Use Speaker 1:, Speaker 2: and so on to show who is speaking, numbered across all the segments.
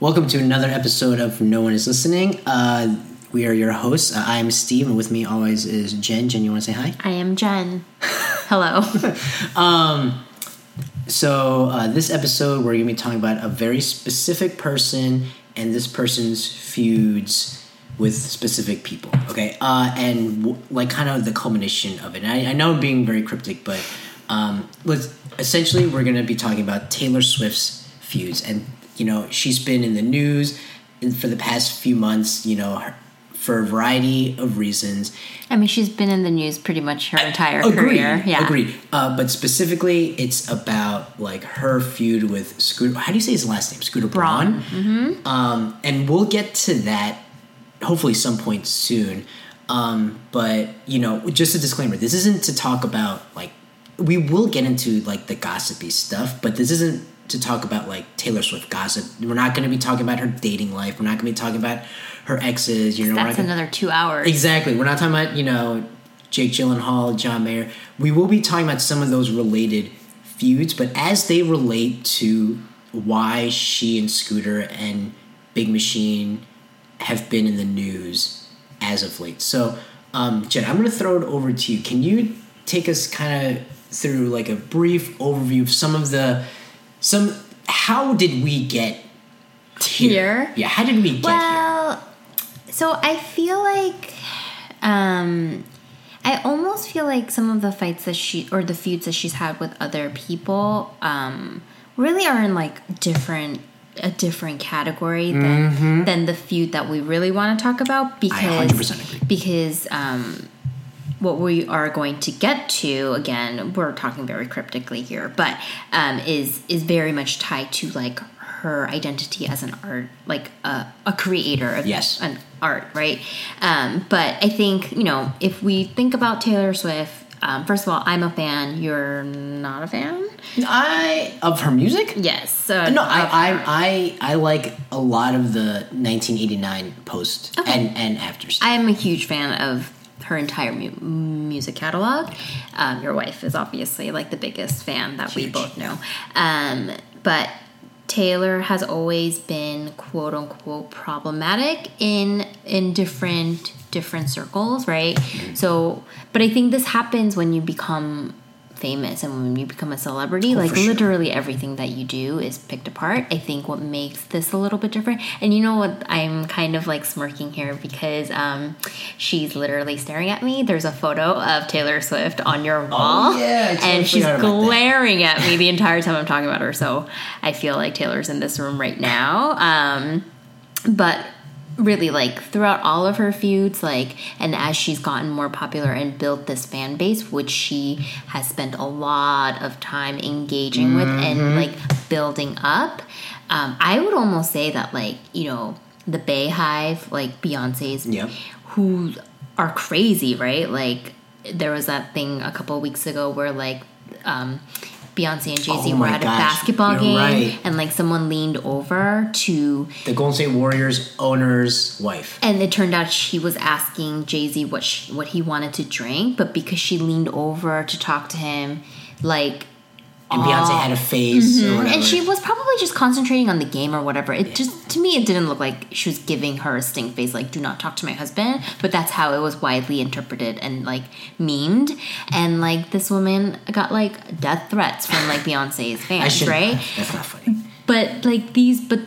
Speaker 1: Welcome to another episode of No One Is Listening. Uh, we are your hosts. Uh, I'm Steve, and with me always is Jen. Jen, you want to say hi?
Speaker 2: I am Jen. Hello.
Speaker 1: So, uh, this episode, we're going to be talking about a very specific person and this person's feuds with specific people. Okay, uh, and w- like kind of the culmination of it. I, I know I'm being very cryptic, but um, essentially, we're going to be talking about Taylor Swift's feuds, and you know, she's been in the news in- for the past few months. You know, her, for a variety of reasons.
Speaker 2: I mean, she's been in the news pretty much her entire
Speaker 1: Agreed.
Speaker 2: career. Yeah.
Speaker 1: Agreed. Uh, but specifically, it's about like her feud with Scooter. How do you say his last name? Scooter Braun. Mm-hmm. Um, and we'll get to that hopefully some point soon. Um, but you know, just a disclaimer: this isn't to talk about like we will get into like the gossipy stuff, but this isn't to talk about like Taylor Swift gossip. We're not going to be talking about her dating life. We're not going to be talking about her exes. You know,
Speaker 2: That's
Speaker 1: gonna-
Speaker 2: another two hours.
Speaker 1: Exactly. We're not talking about, you know, Jake Gyllenhaal, John Mayer. We will be talking about some of those related feuds, but as they relate to why she and Scooter and Big Machine have been in the news as of late. So, um, Jen, I'm going to throw it over to you. Can you take us kind of through like a brief overview of some of the some how did we get
Speaker 2: Here?
Speaker 1: Yeah, how did we get here?
Speaker 2: Well, so I feel like, um, I almost feel like some of the fights that she or the feuds that she's had with other people, um, really are in like different a different category than than the feud that we really want to talk about because
Speaker 1: 100% agree.
Speaker 2: because um what we are going to get to again we're talking very cryptically here but um, is is very much tied to like her identity as an art like a, a creator of
Speaker 1: Yes.
Speaker 2: an art right um, but i think you know if we think about taylor swift um, first of all i'm a fan you're not a fan
Speaker 1: I of her music?
Speaker 2: yes uh,
Speaker 1: No, I. I, I, I like a lot of the 1989 post
Speaker 2: Okay.
Speaker 1: and and after stuff.
Speaker 2: I am a huge fan of her entire mu- music catalog. Um, your wife is obviously like the biggest fan that we both know. Um, but Taylor has always been quote unquote problematic in in different different circles, right?
Speaker 1: Mm-hmm.
Speaker 2: So, but I think this happens when you become famous and when you become a celebrity like
Speaker 1: Oh, for sure.
Speaker 2: literally everything that you do is picked apart i think what makes this a little bit different and you know what i'm kind of like smirking here because um she's literally staring at me there's a photo of taylor swift on your wall
Speaker 1: Oh, yeah,
Speaker 2: and she's
Speaker 1: that.
Speaker 2: glaring at me the entire time i'm talking about her so i feel like taylor's in this room right now um but really like throughout all of her feuds like and as she's gotten more popular and built this fan base which she has spent a lot of time engaging with
Speaker 1: Mm-hmm.
Speaker 2: and like building up um, i would almost say that like you know the BeyHive, like beyonce's
Speaker 1: Yep.
Speaker 2: who are crazy right like there was that thing a couple of weeks ago where like um Beyonce and Jay Z
Speaker 1: Oh
Speaker 2: were at a basketball game,
Speaker 1: right.
Speaker 2: and like someone leaned over to
Speaker 1: the Golden State Warriors owner's wife.
Speaker 2: and it turned out she was asking Jay Z what she, what he wanted to drink, but because she leaned over to talk to him, like,
Speaker 1: And Beyonce had a ah. face or mm-hmm. whatever.
Speaker 2: and she was probably just concentrating on the game or whatever. It just to me, it didn't look like she was giving her a stink face, like "Do not talk to my husband." But that's how it was widely interpreted and like memed. And like this woman got like death threats from like Beyonce's fans, right?
Speaker 1: That's not funny.
Speaker 2: but like these but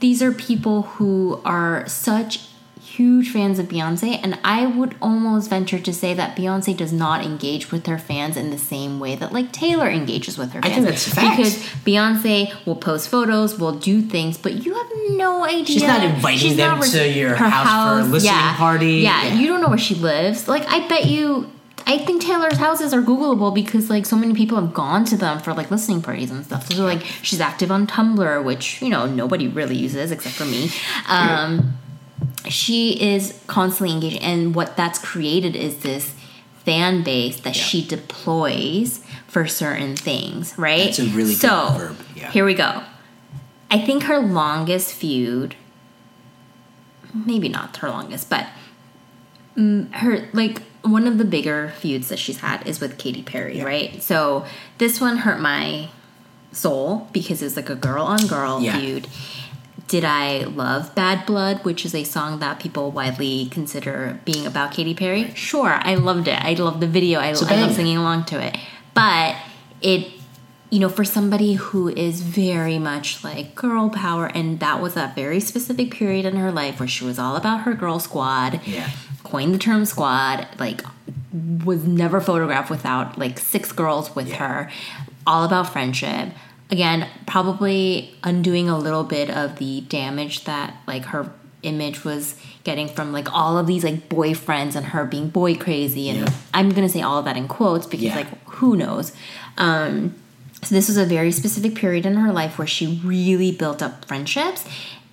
Speaker 2: these are people who are such huge fans of Beyonce and I would almost venture to say that Beyonce does not engage with her fans in the same way that like Taylor engages with her fans.
Speaker 1: I think that's facts.
Speaker 2: because Beyonce will post photos, will do things, but you have no idea.
Speaker 1: She's not inviting them
Speaker 2: not
Speaker 1: to your
Speaker 2: her
Speaker 1: house for a listening
Speaker 2: yeah,
Speaker 1: party.
Speaker 2: Yeah,
Speaker 1: Yeah.
Speaker 2: you don't know where she lives. Like I bet you I think Taylor's houses are Googleable because like so many people have gone to them for like listening parties and stuff. So like she's active on Tumblr, which you know nobody really uses except for me. Um, she is constantly engaging, and what that's created is this fan base that
Speaker 1: Yeah.
Speaker 2: she deploys for certain things. Right?
Speaker 1: That's a really good
Speaker 2: so
Speaker 1: verb, yeah.
Speaker 2: here we go. I think her longest feud, maybe not her longest, but mm, her like one of the bigger feuds that she's had is with Katy Perry,
Speaker 1: Yeah.
Speaker 2: right? So this one hurt my soul because it was like a girl on girl feud. Did I love Bad Blood, which is a song that people widely consider being about Katy Perry? Sure, I loved it. I loved the video. I, I love singing along to it. But it, you know, for somebody who is very much like girl power, and that was a very specific period in her life where she was all about her girl squad.
Speaker 1: Yeah.
Speaker 2: Coined the term squad, like, was never photographed without like six girls with her, all about friendship again probably undoing a little bit of the damage that like her image was getting from like all of these like boyfriends and her being boy crazy and
Speaker 1: Yeah.
Speaker 2: i'm gonna say all of that in quotes because
Speaker 1: Yeah.
Speaker 2: like who knows um so this was a very specific period in her life where she really built up friendships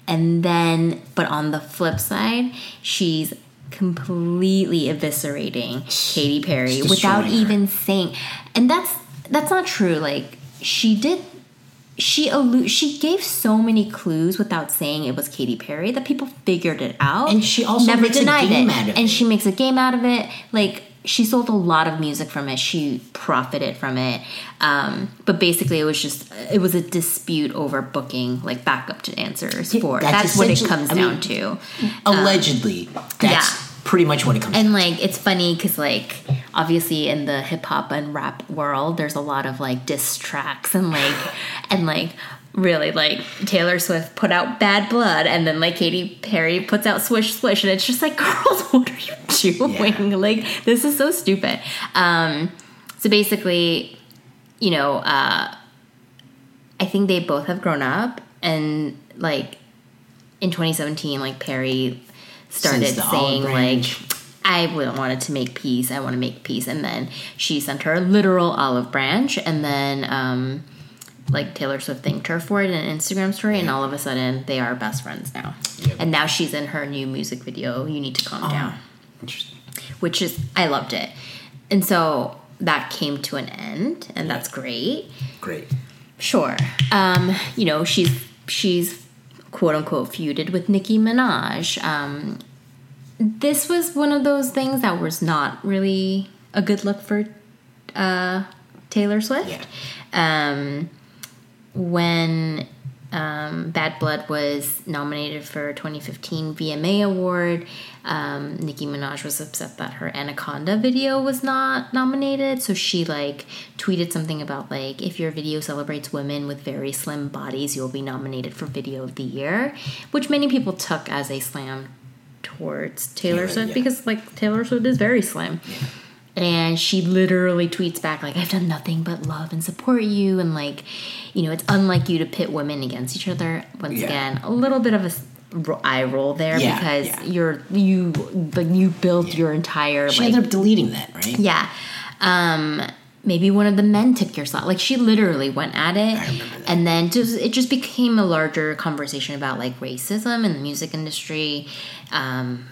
Speaker 2: and then but on the flip side she's completely eviscerating Katy Perry without
Speaker 1: her.
Speaker 2: even saying and that's that's not true like she did she allu- she gave so many clues without saying it was Katy Perry that people figured it out.
Speaker 1: And she also
Speaker 2: never
Speaker 1: makes a
Speaker 2: denied
Speaker 1: game
Speaker 2: it.
Speaker 1: out of
Speaker 2: and
Speaker 1: it.
Speaker 2: she makes a game out of it. Like she sold a lot of music from it. She profited from it. Um, but basically it was just it was a dispute over booking like backup to answers for
Speaker 1: that's
Speaker 2: that's, what it comes
Speaker 1: I
Speaker 2: down
Speaker 1: mean,
Speaker 2: to
Speaker 1: Allegedly, that's
Speaker 2: yeah.
Speaker 1: Pretty much when it comes.
Speaker 2: and like it's funny because like obviously in the hip hop and rap world there's a lot of like diss tracks and like and like really like Taylor Swift put out Bad Blood and then like Katy Perry puts out Swish Swish and it's just like girls what are you doing
Speaker 1: Yeah.
Speaker 2: like this is so stupid um so basically you know uh I think they both have grown up and like in 2017 like Perry started saying like. I wanted to make peace. I want to make peace, and then she sent her a literal olive branch, and then um, like Taylor Swift thanked her for it in an Instagram story, and all of a sudden they are best friends now.
Speaker 1: Yep.
Speaker 2: And now she's in her new music video. You need to calm down,
Speaker 1: Interesting.
Speaker 2: which is I loved it, and so that came to an end, and that's great.
Speaker 1: Great.
Speaker 2: Sure. Um, you know, she's she's quote unquote feuded with Nicki Minaj. Um, this was one of those things that was not really a good look for uh, Taylor Swift.
Speaker 1: Yeah.
Speaker 2: Um, when um, Bad Blood was nominated for 2015 VMA Award. Um, Nicki Minaj was upset that her Anaconda video was not nominated, so she like tweeted something about like if your video celebrates women with very slim bodies, you'll be nominated for Video of the Year, which many people took as a slam towards Taylor
Speaker 1: Yeah,
Speaker 2: Swift
Speaker 1: yeah.
Speaker 2: because like Taylor Swift is very slim. And she literally tweets back like I've done nothing but love and support you and like you know it's unlike you to pit women against each other once
Speaker 1: Yeah.
Speaker 2: again a little bit of a eye roll there
Speaker 1: Yeah,
Speaker 2: because
Speaker 1: yeah.
Speaker 2: you're you like you built your entire
Speaker 1: She
Speaker 2: like
Speaker 1: ended up deleting that, right?
Speaker 2: yeah um maybe one of the men took your slot like she literally went at it
Speaker 1: remember that.
Speaker 2: and then just it just became a larger conversation about like racism in the music industry um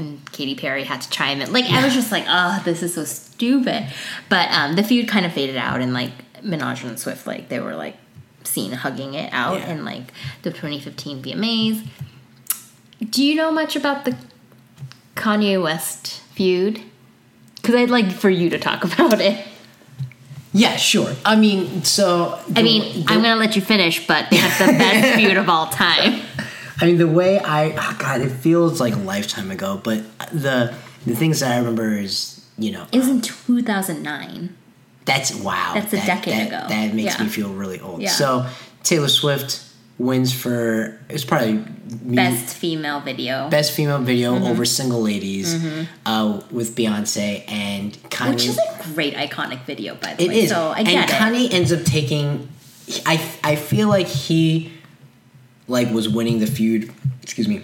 Speaker 2: and Katy Perry had to chime in like I was just like oh this is so stupid but um the feud kind of faded out and like Minaj and Swift like they were like seen hugging it out
Speaker 1: Yeah.
Speaker 2: in like the 2015 VMAs do you know much about the Kanye West feud? Because I'd like for you to talk about it.
Speaker 1: Yeah, sure. I mean, so
Speaker 2: I mean, I'm gonna let you finish, but they have the best feud of all time.
Speaker 1: I mean, the way I oh God, it feels like a lifetime ago. But the the things that I remember is you know
Speaker 2: It was in 2009.
Speaker 1: that's wow.
Speaker 2: That's a
Speaker 1: that,
Speaker 2: decade
Speaker 1: that-
Speaker 2: ago.
Speaker 1: That makes
Speaker 2: Yeah.
Speaker 1: me feel really old.
Speaker 2: Yeah.
Speaker 1: So Taylor Swift wins for it's probably
Speaker 2: Best female video,
Speaker 1: best female video
Speaker 2: Mm-hmm.
Speaker 1: over single ladies uh, with Beyonce and Kanye.
Speaker 2: which is a great iconic video, by the
Speaker 1: It
Speaker 2: way.
Speaker 1: is.
Speaker 2: So I
Speaker 1: and
Speaker 2: get it.
Speaker 1: Kanye ends up taking. I I feel like he, like, was winning the feud. Excuse me.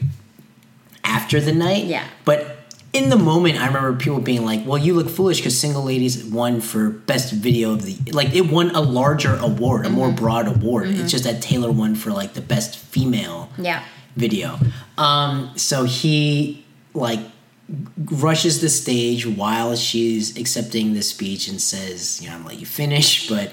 Speaker 1: After the night,
Speaker 2: Yeah.
Speaker 1: But in the moment, I remember people being like, "Well, you look foolish because Single Ladies won for best video of the like it won a larger award, a
Speaker 2: Mm-hmm.
Speaker 1: more broad award. It's just that Taylor won for like the best female
Speaker 2: Yeah.
Speaker 1: video. Um, so he like rushes the stage while she's accepting the speech and says, "You know, I'm gonna let you finish," but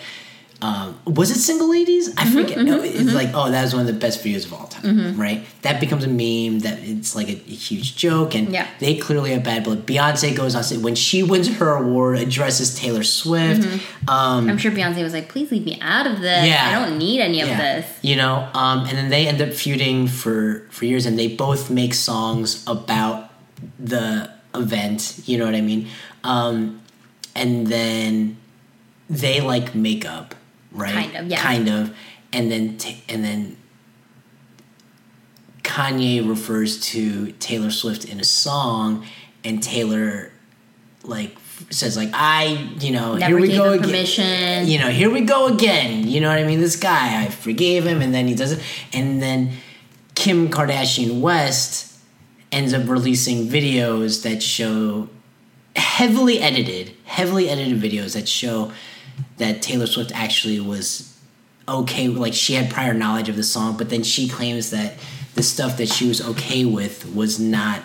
Speaker 1: Um, was it Single Ladies? I forget. no, it's like, oh, that was one of the best videos of all time, right? That becomes a meme. That it's like a, a huge joke, and
Speaker 2: Yeah.
Speaker 1: they clearly have bad blood. Beyonce goes on stage when she wins her award, addresses Taylor Swift. Um,
Speaker 2: I'm sure Beyonce was like, please leave me out of this.
Speaker 1: Yeah.
Speaker 2: I don't need any of this.
Speaker 1: you know. Um, and then they end up feuding for for years, and they both make songs about the event. You know what I mean? Um, and then they like make up, right?
Speaker 2: Kind of, yeah.
Speaker 1: Kind of, and then ta and then Kanye refers to Taylor Swift in a song, and Taylor like says like I, you know,
Speaker 2: Never
Speaker 1: here we go again.
Speaker 2: permission.
Speaker 1: You know, here we go again. You know what I mean? This guy, I forgave him, and then he does it, and then Kim Kardashian West ends up releasing videos that show heavily edited, heavily edited videos that show that Taylor Swift actually was okay, like she had prior knowledge of the song, but then she claims that the stuff that she was okay with was not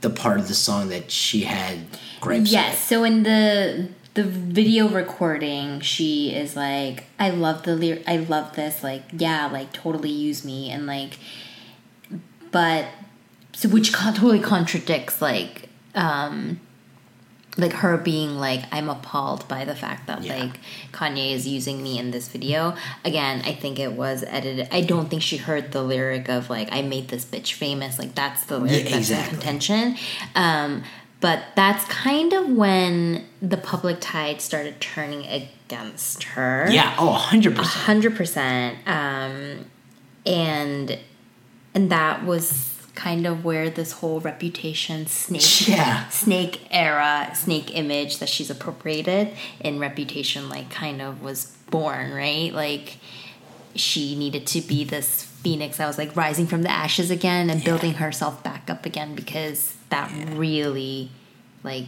Speaker 1: the part of the song that she had gripes
Speaker 2: Yes. So in the the video recording, she is like, "I love the lyric. I love this. Like, yeah, like totally use me." And like, but so which totally contradicts like, um, like her being like, "I'm appalled by the fact that
Speaker 1: Yeah.
Speaker 2: like Kanye is using me in this video." Again, I think it was edited. I don't think she heard the lyric of like, "I made this bitch famous." Like that's the lyric
Speaker 1: Yeah,
Speaker 2: that's
Speaker 1: exactly.
Speaker 2: in contention. Um, but that's kind of when the public tide started turning against her.
Speaker 1: Yeah, oh, 100%.
Speaker 2: hundred percent. Um, and and that was kind of where this whole reputation snake
Speaker 1: Yeah.
Speaker 2: snake era snake image that she's appropriated in reputation like kind of was born right? Like she needed to be this phoenix that was like rising from the ashes again and building herself back up again because that really like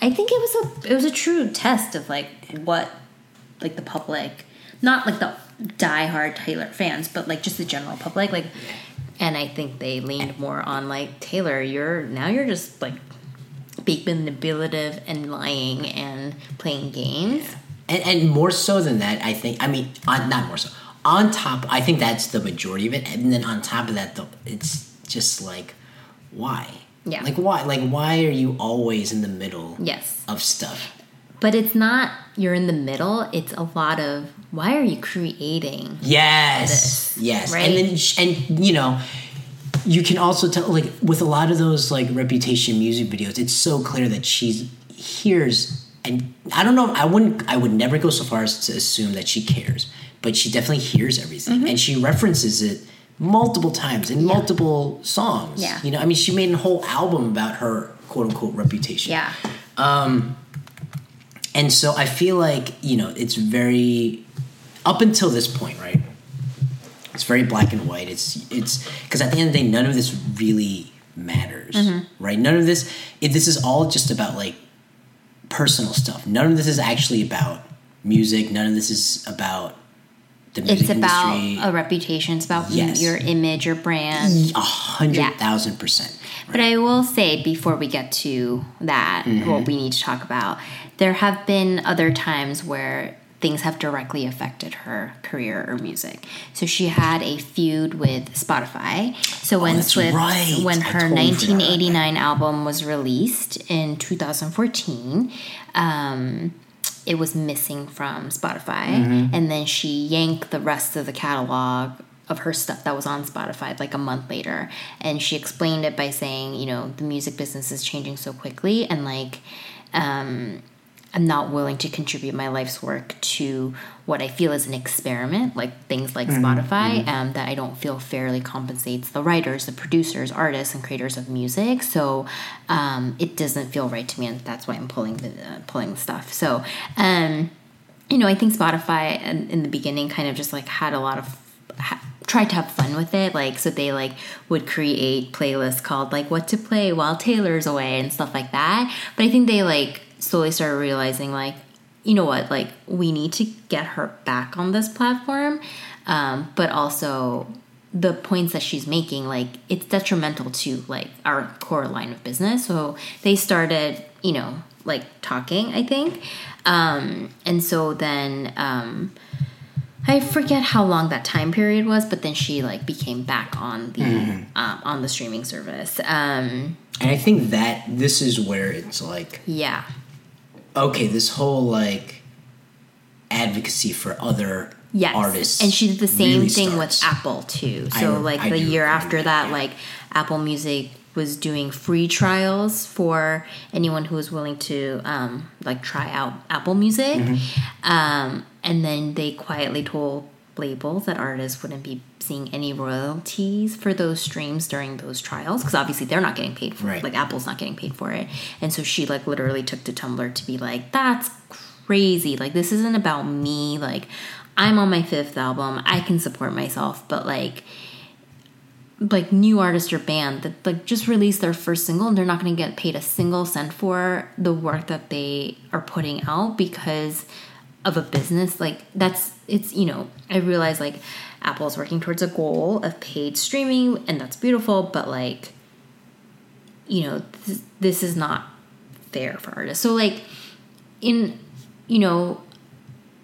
Speaker 2: i think it was a it was a true test of like what like the public not like the diehard taylor fans but like just the general public like and i think they leaned more on like taylor you're now you're just like being manipulative and lying and playing games
Speaker 1: and, and more so than that, I think. I mean, on, not more so. On top, I think that's the majority of it, and then on top of that, though, it's just like, why?
Speaker 2: Yeah.
Speaker 1: Like why? Like why are you always in the middle
Speaker 2: yes
Speaker 1: of stuff?
Speaker 2: But it's not you're in the middle it's a lot of why are you creating
Speaker 1: Yes,
Speaker 2: This,
Speaker 1: yes,
Speaker 2: right?
Speaker 1: and then and you know, you can also tell like with a lot of those like reputation music videos, it's so clear that she's hears and I don't know. I wouldn't. I would never go so far as to assume that she cares, but she definitely hears everything,
Speaker 2: Mm-hmm.
Speaker 1: and she references it multiple times in multiple songs.
Speaker 2: Yeah.
Speaker 1: you know, I mean, she made a whole album about her quote unquote reputation.
Speaker 2: yeah
Speaker 1: And so I feel like, you know, it's very up until this point, right? It's very black and white. It's it's because at the end of the day, none of this really matters, right? None of this. It, this is all just about like personal stuff. None of this is actually about music. None of this is about the music
Speaker 2: it's about
Speaker 1: industry.
Speaker 2: a reputation it's about
Speaker 1: Yes.
Speaker 2: your image your brand
Speaker 1: A hundred thousand percent.
Speaker 2: But I will say before we get to that,
Speaker 1: Mm-hmm.
Speaker 2: what we need to talk about, there have been other times where things have directly affected her career or music. So she had a feud with Spotify. So when
Speaker 1: Oh,
Speaker 2: Swift,
Speaker 1: right.
Speaker 2: when
Speaker 1: I
Speaker 2: her
Speaker 1: totally forgot
Speaker 2: 1989 album was released in 2014, um, it was missing from Spotify,
Speaker 1: Mm-hmm.
Speaker 2: and then she yanked the rest of the catalog of her stuff that was on Spotify like a month later. And she explained it by saying, you know, the music business is changing so quickly, and like, um, I'm not willing to contribute my life's work to what I feel is an experiment, like things like Spotify, um, that I don't feel fairly compensates the writers, the producers, artists, and creators of music. So um, it doesn't feel right to me, and that's why I'm pulling the uh, pulling the stuff. So, um, you know, I think Spotify in, in the beginning kind of just like had a lot of ha- tried to have fun with it like so they like would create playlists called like what to play while taylor's away and stuff like that but i think they like slowly started realizing like you know what like we need to get her back on this platform um, but also the points that she's making like it's detrimental to like our core line of business so they started you know like talking, I think. Um, and so then um, I forget how long that time period was, but then she like became back on the
Speaker 1: Mm-hmm.
Speaker 2: um, on the streaming service. Um,
Speaker 1: And I think that this is where it's like,
Speaker 2: yeah,
Speaker 1: okay, this whole like advocacy for other
Speaker 2: yes.
Speaker 1: artists.
Speaker 2: and she did the same
Speaker 1: really
Speaker 2: thing
Speaker 1: starts.
Speaker 2: with Apple too. So
Speaker 1: re-
Speaker 2: like
Speaker 1: I
Speaker 2: the year after that,
Speaker 1: that,
Speaker 2: like Apple Music was doing free trials for anyone who was willing to um, like try out Apple Music.
Speaker 1: Mm-hmm.
Speaker 2: Um, and then they quietly told labels that artists wouldn't be seeing any royalties for those streams during those trials because obviously they're not getting paid for
Speaker 1: Right.
Speaker 2: it. Like Apple's not getting paid for it. And so she like literally took to Tumblr to be like, that's crazy. Like this isn't about me. Like I'm on my fifth album. I can support myself, but like like new artist or band that like just released their first single and they're not going to get paid a single cent for the work that they are putting out because of a business like that's it's you know i realize like apple's working towards a goal of paid streaming and that's beautiful but like you know this, this is not fair for artists so like in you know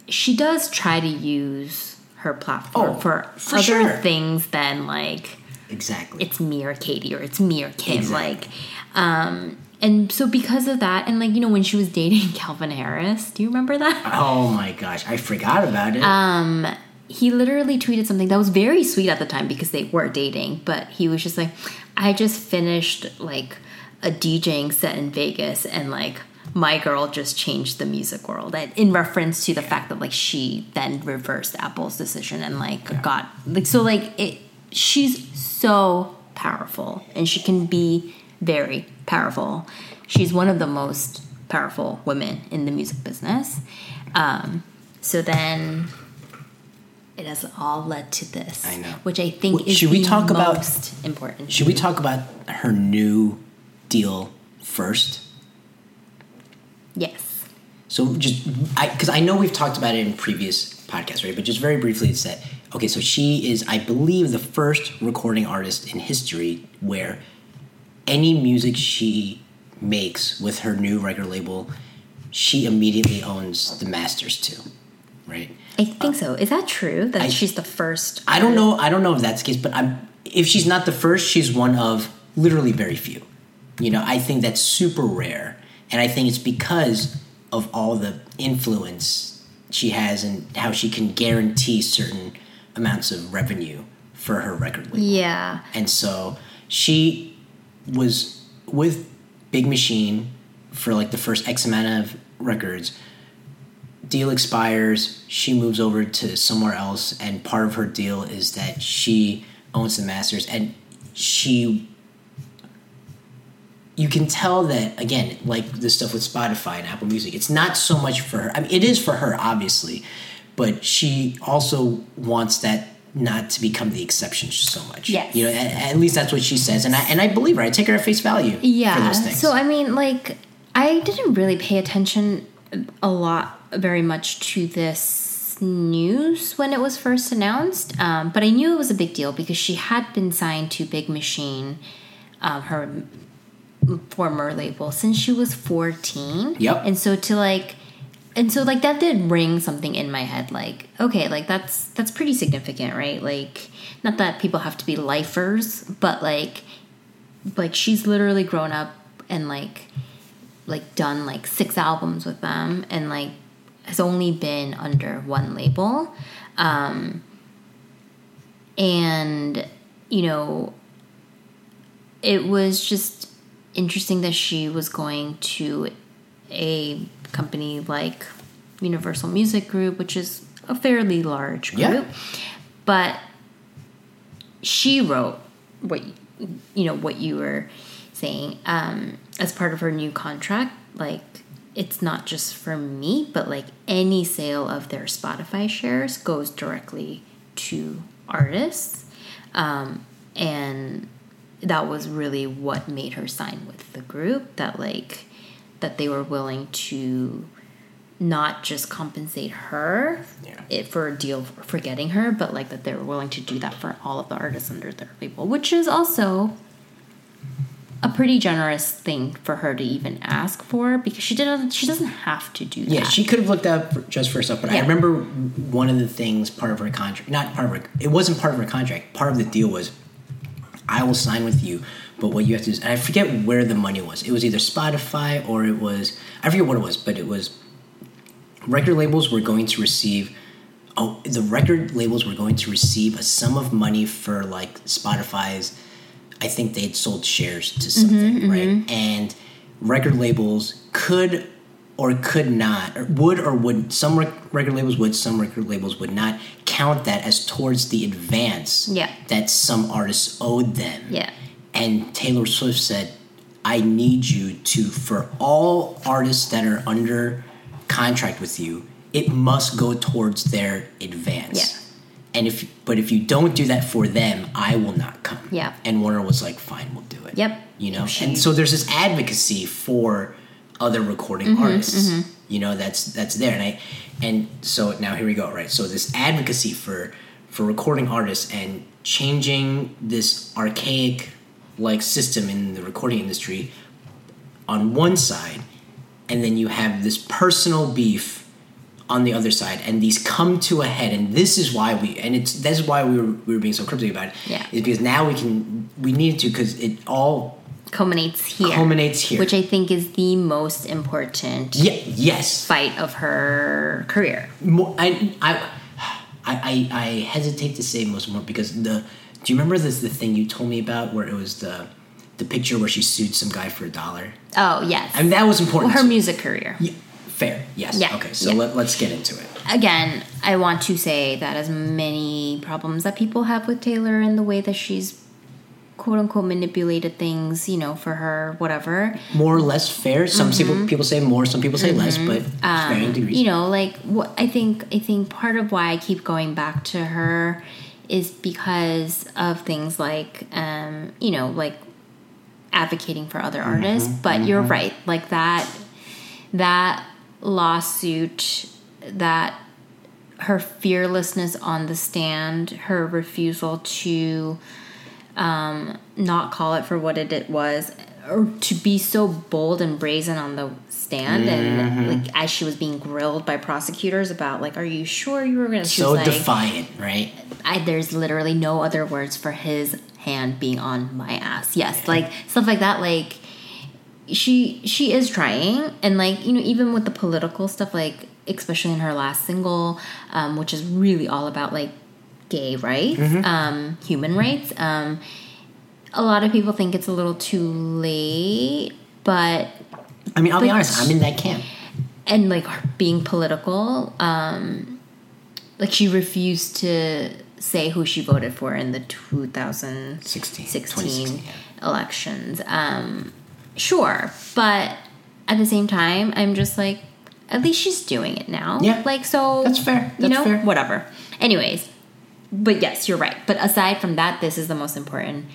Speaker 2: she does try to use her platform
Speaker 1: Oh,
Speaker 2: for,
Speaker 1: for
Speaker 2: other
Speaker 1: sure.
Speaker 2: things than like
Speaker 1: exactly.
Speaker 2: it's me or Katy or it's me or Kim.
Speaker 1: Exactly.
Speaker 2: Like, um, and so because of that, and like you know when she was dating Calvin Harris, do you remember that?
Speaker 1: oh my gosh, I forgot about it.
Speaker 2: Um, he literally tweeted something that was very sweet at the time because they were dating, but he was just like, I just finished like a DJing set in Vegas and like my girl just changed the music world in reference to the fact that like she then reversed Apple's decision and like got like so like it she's so powerful and she can be very powerful. She's one of the most powerful women in the music business. Um, so then it has all led to this.
Speaker 1: I know.
Speaker 2: Which I think
Speaker 1: Well,
Speaker 2: is
Speaker 1: should we
Speaker 2: the
Speaker 1: talk about-
Speaker 2: most important.
Speaker 1: Should we talk about her new deal first?
Speaker 2: Yes.
Speaker 1: So just I because I know we've talked about it in previous podcasts, right? But just very briefly, it's that okay. So she is, I believe, the first recording artist in history where any music she makes with her new record label, she immediately owns the masters to, right?
Speaker 2: I think so. Is that true? That
Speaker 1: I-
Speaker 2: she's the first?
Speaker 1: I don't know. I don't know if that's the case, but I'm. If she's not the first, she's one of literally very few. You know, I think that's super rare, and I think it's because of all the influence she has and how she can guarantee certain amounts of revenue for her record label.
Speaker 2: Yeah.
Speaker 1: And so she was with Big Machine for like the first X amount of records. Deal expires, she moves over to somewhere else, and part of her deal is that she owns the masters, and she. You can tell that again, like the stuff with Spotify and Apple Music. It's not so much for her. I mean, it is for her, obviously, but she also wants that not to become the exception so much.
Speaker 2: Yes.
Speaker 1: You know, at, at least that's what she says, and I and I believe her. I take her at face value.
Speaker 2: Yeah.
Speaker 1: For those things.
Speaker 2: So I mean, like, I didn't really pay attention a lot, very much to this news when it was first announced, um, but I knew it was a big deal because she had been signed to Big Machine, um, her former label, since she was fourteen.
Speaker 1: Yep.
Speaker 2: And so to like. And so like that did ring something in my head like okay like that's that's pretty significant right? Like not that people have to be lifers but like like she's literally grown up and like like done like six albums with them and like has only been under one label. Um and you know it was just interesting that she was going to a company like Universal Music Group which is a fairly large group.
Speaker 1: Yeah.
Speaker 2: but she wrote what you know what you were saying um, as part of her new contract. Like it's not just for me but like any sale of their spotify shares goes directly to artists. Um, and that was really what made her sign with the group that like that they were willing to not just compensate her
Speaker 1: Yeah.
Speaker 2: it for a deal for getting her, but like that they were willing to do that for all of the artists under their label, which is also a pretty generous thing for her to even ask for because she didn't she doesn't have to do that.
Speaker 1: Yeah, she could have looked up just for herself, but I remember one of the things part of her contract, not part of her, it wasn't part of her contract. Part of the deal was, I will sign with you, but what you have to do is, and I forget where the money was. It was either Spotify or it was, I forget what it was, but it was record labels were going to receive oh the record labels were going to receive a sum of money for like spotify's i think they'd sold shares to mm-hmm, something mm-hmm. right and record labels could or could not or would or would some rec- record labels would some record labels would not count that as towards the advance
Speaker 2: Yeah.
Speaker 1: that some artists owed them
Speaker 2: Yeah.
Speaker 1: And Taylor Swift said, I need you to, for all artists that are under contract with you, it must go towards their advance.
Speaker 2: Yeah.
Speaker 1: And if, but if you don't do that for them, I will not come.
Speaker 2: Yeah.
Speaker 1: And Warner was like, fine, we'll do it.
Speaker 2: Yep.
Speaker 1: You know,
Speaker 2: She-
Speaker 1: and so there's this advocacy for other recording
Speaker 2: Mm-hmm,
Speaker 1: artists. You know, that's that's there, and I, and so now here we go. Right. So this advocacy for for recording artists and changing this archaic like system in the recording industry on one side, and then you have this personal beef on the other side, and these come to a head, and this is why we, and it's that's why we were we were being so cryptic about it.
Speaker 2: Yeah.
Speaker 1: is because now we can we needed to because it all
Speaker 2: Culminates here.
Speaker 1: culminates here.
Speaker 2: Which I think is the most important
Speaker 1: yeah, yes,
Speaker 2: fight of her career.
Speaker 1: Mo I, I, I, I, I hesitate to say most more because the. Do you remember this the thing you told me about where it was the the picture where she sued some guy for a dollar?
Speaker 2: Oh yes.
Speaker 1: I mean that was important.
Speaker 2: well, her music career.
Speaker 1: Yeah, fair. Yes.
Speaker 2: Yeah,
Speaker 1: Okay. So
Speaker 2: yeah.
Speaker 1: let, let's get into it.
Speaker 2: Again, I want to say that as many problems that people have with Taylor and the way that she's quote unquote manipulated things, you know, for her, whatever.
Speaker 1: More or less fair. Some
Speaker 2: Mm-hmm.
Speaker 1: people people say more. Some people say less. But varying degrees.
Speaker 2: Um, you know like what i think i think part of why i keep going back to her is because of things like um you know like advocating for other artists but you're right like that that lawsuit that her fearlessness on the stand her refusal to um, not call it for what it, it was to be so bold and brazen on the stand and like as she was being grilled by prosecutors about like are you sure you were gonna
Speaker 1: so
Speaker 2: like,
Speaker 1: defiant, right?
Speaker 2: I, there's literally no other words for his hand being on my ass. Yes like stuff like that like she she is trying and like you know even with the political stuff like especially in her last single um, which is really all about like gay rights um, human rights um, a lot of people think it's a little too late but
Speaker 1: I mean, I'll be honest. I'm in that camp.
Speaker 2: and like being political um like she refused to say who she voted for in the 2016
Speaker 1: 16, yeah.
Speaker 2: elections um sure but at the same time i'm just like at least she's doing it now
Speaker 1: Yeah.
Speaker 2: like so
Speaker 1: That's fair.
Speaker 2: you
Speaker 1: That's
Speaker 2: know
Speaker 1: fair.
Speaker 2: whatever anyways but yes you're right but aside from that this is the most important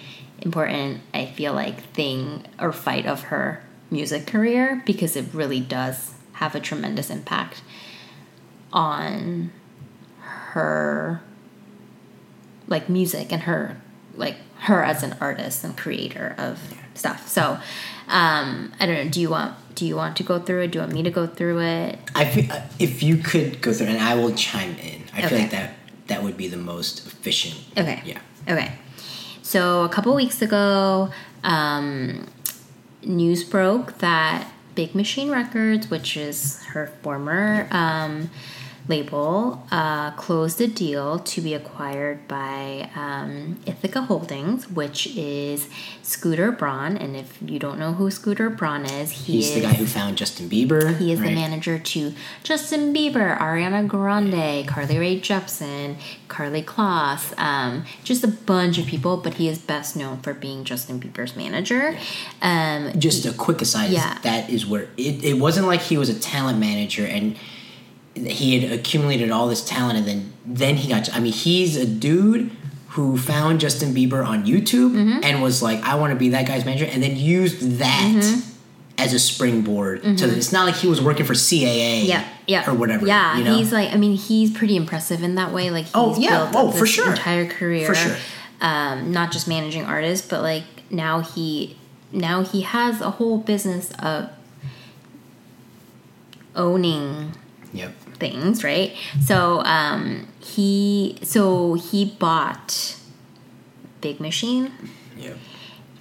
Speaker 2: important i feel like thing or fight of her music career because it really does have a tremendous impact on her like music and her like her as an artist and creator of stuff so um i don't know do you want do you want to go through it do you want me to go through it
Speaker 1: I feel, uh, if you could go through, and I will chime in. I feel like that that would be the most efficient.
Speaker 2: Okay.
Speaker 1: Yeah.
Speaker 2: Okay. So a couple weeks ago, um, news broke that Big Machine Records, which is her former um, label, uh, closed a deal to be acquired by um, Ithaca Holdings, which is Scooter Braun. And if you don't know who Scooter Braun is, he
Speaker 1: He's
Speaker 2: is
Speaker 1: the guy who found Justin Bieber.
Speaker 2: he is the manager to Justin Bieber, Ariana Grande, Carly Rae Jepsen, Karlie Kloss, um, just a bunch of people. But he is best known for being Justin Bieber's manager. Um,
Speaker 1: Just a quick aside.
Speaker 2: Yeah.
Speaker 1: That is where it, it wasn't like he was a talent manager and he had accumulated all this talent and then then he got. I mean, he's a dude who found Justin Bieber on YouTube
Speaker 2: Mm-hmm.
Speaker 1: and was like, I want to be that guy's manager, and then used that.
Speaker 2: Mm-hmm.
Speaker 1: As a springboard to it's not like he was working for CAA
Speaker 2: yeah, yeah,
Speaker 1: or whatever.
Speaker 2: Yeah,
Speaker 1: you know?
Speaker 2: he's like, I mean, he's pretty impressive in that way. Like, he's
Speaker 1: Oh, yeah.
Speaker 2: built
Speaker 1: Oh, for sure.
Speaker 2: entire career,
Speaker 1: For sure.
Speaker 2: um, not just managing artists, but like now he now he has a whole business of owning
Speaker 1: Yep.
Speaker 2: things, right? So um, he so he bought Big Machine,
Speaker 1: Yep.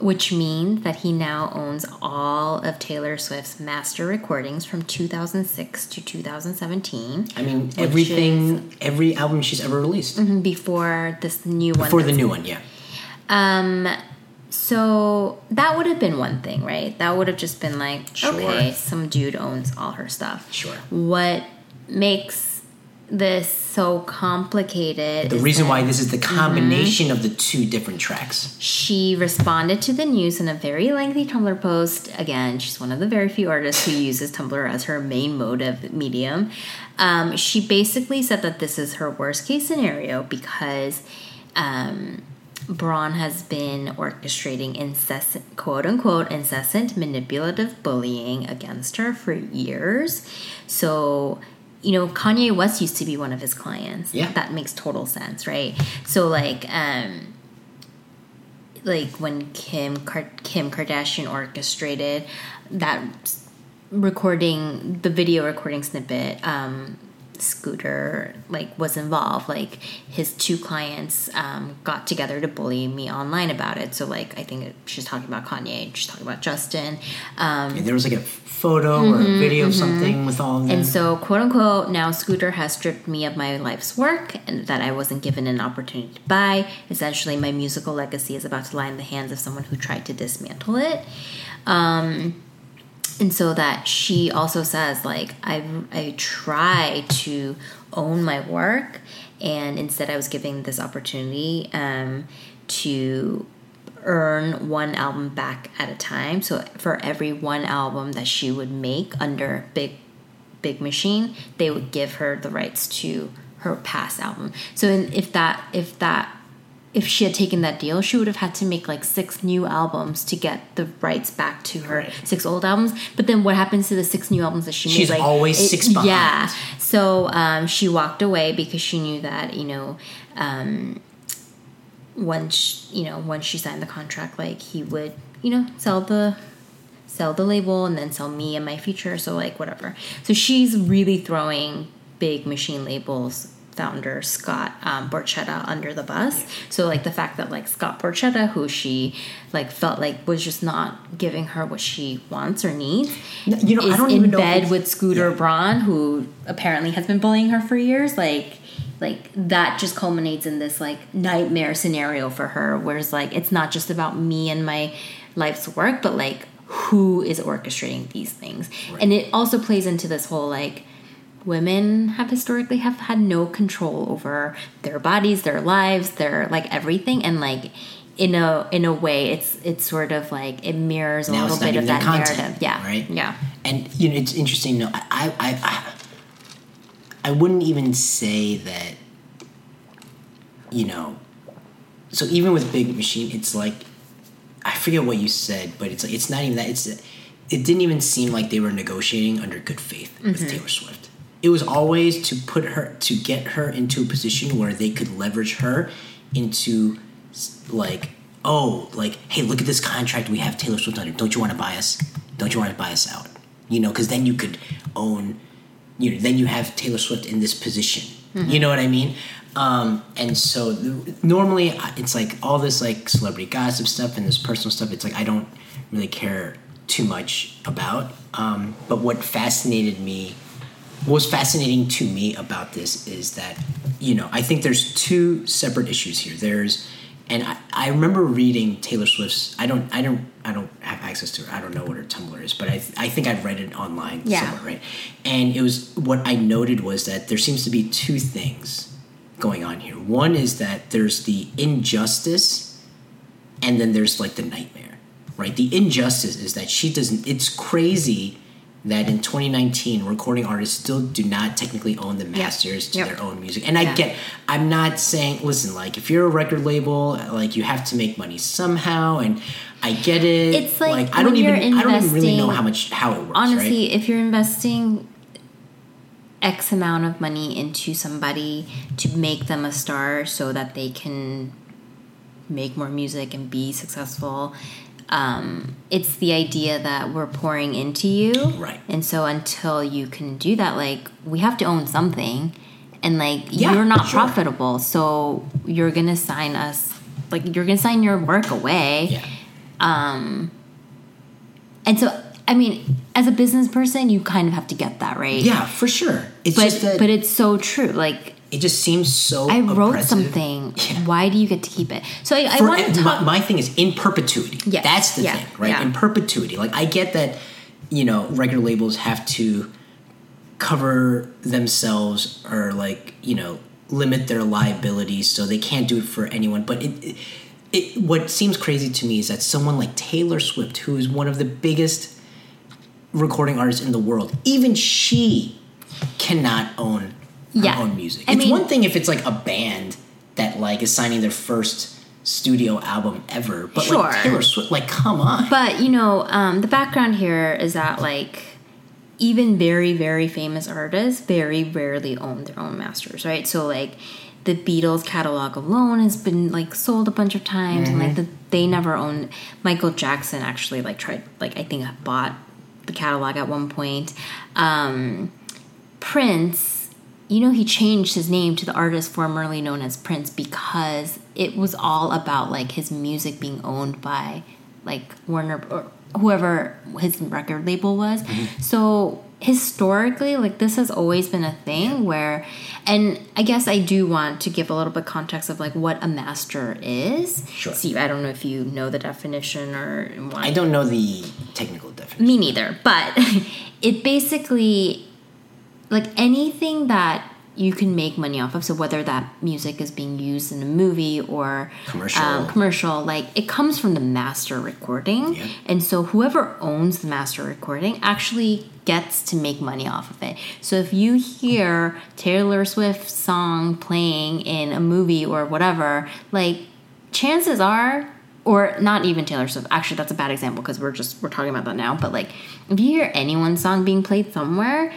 Speaker 2: which means that he now owns all of Taylor Swift's master recordings from 2006 to 2017.
Speaker 1: I mean, everything, every album she's ever released
Speaker 2: Mhm, Before this new one,
Speaker 1: before the new one. Yeah.
Speaker 2: Um, so that would have been one thing, right? That would have just been like,
Speaker 1: Sure.
Speaker 2: okay, some dude owns all her stuff.
Speaker 1: Sure.
Speaker 2: What makes this so complicated?
Speaker 1: The reason why this is the combination of the two different tracks.
Speaker 2: she responded to the news in a very lengthy Tumblr post. Again, she's one of the very few artists who uses Tumblr as her main mode of medium. Um, she basically said that this is her worst case scenario because um, Braun has been orchestrating incessant, quote unquote, incessant manipulative bullying against her for years. So, you know, Kanye West used to be one of his clients.
Speaker 1: Yeah.
Speaker 2: That makes total sense, right? So, like, um, like when Kim Kar- Kim Kardashian orchestrated that recording, the video recording snippet, um, Scooter like was involved. Like his two clients um, got together to bully me online about it. So like I think she's talking about Kanye, she's talking about Justin. Um,
Speaker 1: And there was like a photo or a video of something with all of them.
Speaker 2: and so, quote unquote, now Scooter has stripped me of my life's work and that I wasn't given an opportunity to buy. Essentially, my musical legacy is about to lie in the hands of someone who tried to dismantle it. Um, and so that she also says, like, I, I try to own my work, and instead I was given this opportunity um, to earn one album back at a time. So for every one album that she would make under Big Big Machine, they would give her the rights to her past album. So in, if that if that if she had taken that deal, she would have had to make like six new albums to get the rights back to her
Speaker 1: Right.
Speaker 2: six old albums. But then what happens to the six new albums that she
Speaker 1: She's
Speaker 2: made? Like
Speaker 1: always six behind.
Speaker 2: Yeah. So um, she walked away because she knew that you know. Um, once you know once she signed the contract like he would you know sell the sell the label and then sell me and my future so like whatever so she's really throwing big machine labels founder scott um, borchetta under the bus. So like the fact that like scott borchetta who she like felt like was just not giving her what she wants or needs
Speaker 1: you know, I don't
Speaker 2: in
Speaker 1: even know
Speaker 2: bed
Speaker 1: it's-
Speaker 2: with scooter
Speaker 1: yeah.
Speaker 2: braun who apparently has been bullying her for years. Like like that just culminates in this like nightmare scenario for her whereas like it's not just about me and my life's work but like who is orchestrating these things. And it also plays into this whole like women have historically have had no control over their bodies their lives their like everything and like in a in a way it's it's sort of like it mirrors a
Speaker 1: Now
Speaker 2: little bit of that
Speaker 1: content,
Speaker 2: narrative yeah
Speaker 1: right?
Speaker 2: yeah
Speaker 1: And you know, it's interesting. No, I, I, I, I wouldn't even say that. You know, so even with Big Machine, it's like, I forget what you said, but it's like it's not even that. It's it didn't even seem like they were negotiating under good faith with mm-hmm. Taylor Swift. It was always to put her to get her into a position where they could leverage her into like oh like hey look at this contract we have Taylor Swift under. Don't you want to buy us? Don't you want to buy us out? You know because then you could own you know then you have Taylor Swift in this position. You know what I mean? Um, and so the, normally it's like all this like celebrity gossip stuff and this personal stuff it's like I don't really care too much about. Um, but what fascinated me what was fascinating to me about this is that you know i think there's two separate issues here. There's and I, I remember reading taylor swift's i don't i don't i don't have access to her i don't know what her tumblr is but i, I think i've read it online
Speaker 2: Yeah.
Speaker 1: somewhere right? And it was what i noted was that there seems to be two things going on here. One is that there's the injustice and then there's like the nightmare right? The injustice is that she doesn't it's crazy that in 2019 recording artists still do not technically own the masters to
Speaker 2: Yep.
Speaker 1: their own music and i
Speaker 2: Yeah.
Speaker 1: get i'm not saying listen like if you're a record label like you have to make money somehow and i get it
Speaker 2: It's like
Speaker 1: i don't even i don't even really know how much how it works
Speaker 2: honestly
Speaker 1: right?
Speaker 2: if you're investing x amount of money into somebody to make them a star so that they can make more music and be successful um, it's the idea that we're pouring into you,
Speaker 1: Right.
Speaker 2: And so until you can do that, like we have to own something, and like
Speaker 1: Yeah,
Speaker 2: you're not
Speaker 1: sure.
Speaker 2: profitable, so you're gonna sign us, like you're gonna sign your work away.
Speaker 1: Yeah.
Speaker 2: Um, And so, I mean, as a business person, you kind of have to get that right.
Speaker 1: Yeah, for sure. It's
Speaker 2: But
Speaker 1: just that
Speaker 2: but it's so true. Like
Speaker 1: it just seems so.
Speaker 2: I wrote
Speaker 1: oppressive.
Speaker 2: something. Why do you get to keep it? So I, I want to talk.
Speaker 1: my, my thing is in perpetuity.
Speaker 2: Yes,
Speaker 1: That's the
Speaker 2: yeah,
Speaker 1: thing, right?
Speaker 2: yeah.
Speaker 1: In perpetuity. Like I get that, you know, record labels have to cover themselves or like, you know, limit their liabilities so they can't do it for anyone. But it, it, it what seems crazy to me is that someone like Taylor Swift, who is one of the biggest recording artists in the world, even she cannot own
Speaker 2: Yeah.
Speaker 1: own music.
Speaker 2: I
Speaker 1: it's
Speaker 2: mean-
Speaker 1: one thing if it's like a band that like is signing their first studio album ever, but
Speaker 2: Sure.
Speaker 1: like Taylor Swift, like come on,
Speaker 2: But you know, um, the background here is that like even very very famous artists very rarely own their own masters, right? So like the Beatles catalog alone has been like sold a bunch of times, and like the, they never owned. Michael Jackson actually like tried like I think bought the catalog at one point. Um, Prince, you know, he changed his name to the artist formerly known as Prince because it was all about like his music being owned by like Warner or whoever his record label was. Mm-hmm. So historically, like this has always been a thing where, and I guess I do want to give a little bit context of like what a master is.
Speaker 1: Sure.
Speaker 2: See, I don't know if you know the definition or want
Speaker 1: I don't know the technical definition.
Speaker 2: me neither. But it basically, like anything that you can make money off of. So whether that music is being used in a movie or
Speaker 1: Commercial.
Speaker 2: um, commercial, like it comes from the master recording,
Speaker 1: Yeah.
Speaker 2: and so whoever owns the master recording actually gets to make money off of it. So if you hear Taylor Swift's song playing in a movie or whatever, like chances are or not even Taylor Swift. Actually, that's a bad example because we're just we're talking about that now. But like, if you hear anyone's song being played somewhere,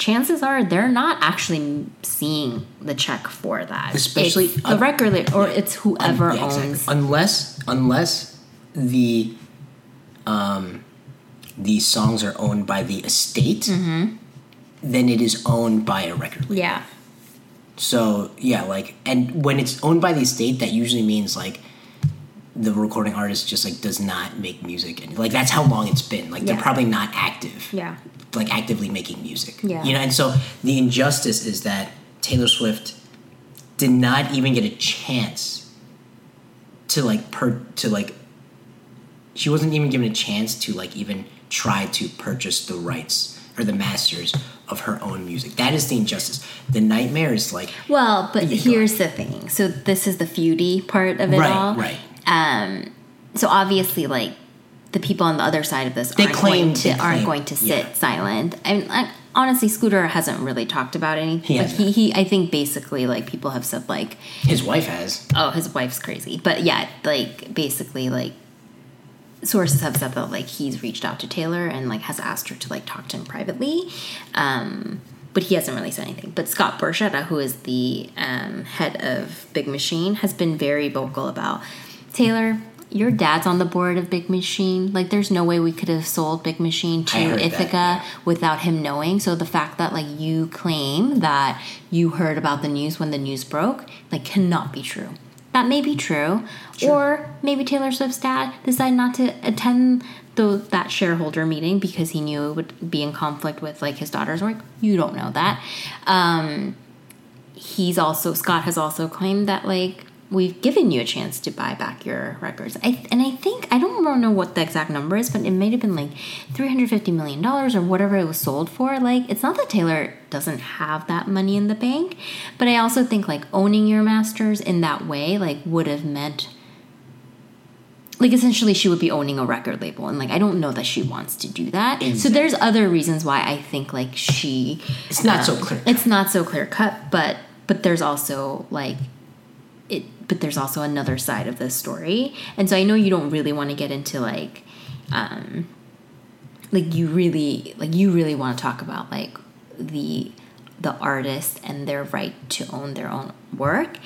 Speaker 2: chances are they're not actually seeing the check for that.
Speaker 1: Especially-
Speaker 2: it's the
Speaker 1: uh,
Speaker 2: record label, or it's whoever
Speaker 1: Yeah, exactly.
Speaker 2: owns.
Speaker 1: Unless unless the um the songs are owned by the estate, then it is owned by a record label.
Speaker 2: Yeah,
Speaker 1: So yeah, like, and when it's owned by the estate, that usually means like the recording artist just like does not make music, and like that's how long it's been. Like
Speaker 2: Yeah.
Speaker 1: they're probably not active,
Speaker 2: yeah,
Speaker 1: like actively making music.
Speaker 2: Yeah.
Speaker 1: you know. And so the injustice is that Taylor Swift did not even get a chance to like per to like. She wasn't even given a chance to like even try to purchase the rights or the masters of her own music. That is the injustice. The nightmare is like
Speaker 2: Well, but here's the thing. So this is the feudy part of it
Speaker 1: Right,
Speaker 2: all.
Speaker 1: right.
Speaker 2: Um, so obviously, like the people on the other side of this
Speaker 1: They
Speaker 2: aren't
Speaker 1: claim-
Speaker 2: going to
Speaker 1: they
Speaker 2: aren't
Speaker 1: claim,
Speaker 2: going to sit
Speaker 1: yeah.
Speaker 2: silent. I mean, like, honestly, Scooter hasn't really talked about anything.
Speaker 1: He
Speaker 2: Like, he, he, I think basically, like people have said, like,
Speaker 1: his wife has.
Speaker 2: oh, his wife's crazy. But yeah, like basically, like sources have said that like he's reached out to Taylor and like has asked her to like talk to him privately. Um, but he hasn't really said anything. But Scott Borchetta, who is the um, head of Big Machine, has been very vocal about Taylor. Your dad's on the board of Big Machine. Like, there's no way we could have sold Big Machine to
Speaker 1: I heard that,
Speaker 2: Ithaca
Speaker 1: yeah.
Speaker 2: without him knowing. So the fact that like you claim that you heard about the news when the news broke, like cannot be true. That may be true, or maybe Taylor Swift's dad decided not to attend the, that shareholder meeting because he knew it would be in conflict with like his daughter's work. You don't know that. Um, he's also Scott has also claimed that like we've given you a chance to buy back your records. I and I think I don't know what the exact number is, but it might have been like three hundred fifty million dollars or whatever it was sold for. Like it's not that Taylor doesn't have that money in the bank, but I also think like owning your masters in that way like would have meant like essentially she would be owning a record label and like i don't know that she wants to do that so there's other reasons why i think like she
Speaker 1: It's not so
Speaker 2: um,
Speaker 1: clear.
Speaker 2: it's not so clear cut but but there's also like but there's also another side of this story and so i know you don't really want to get into like um like you really like you really want to talk about like the the artist and their right to own their own work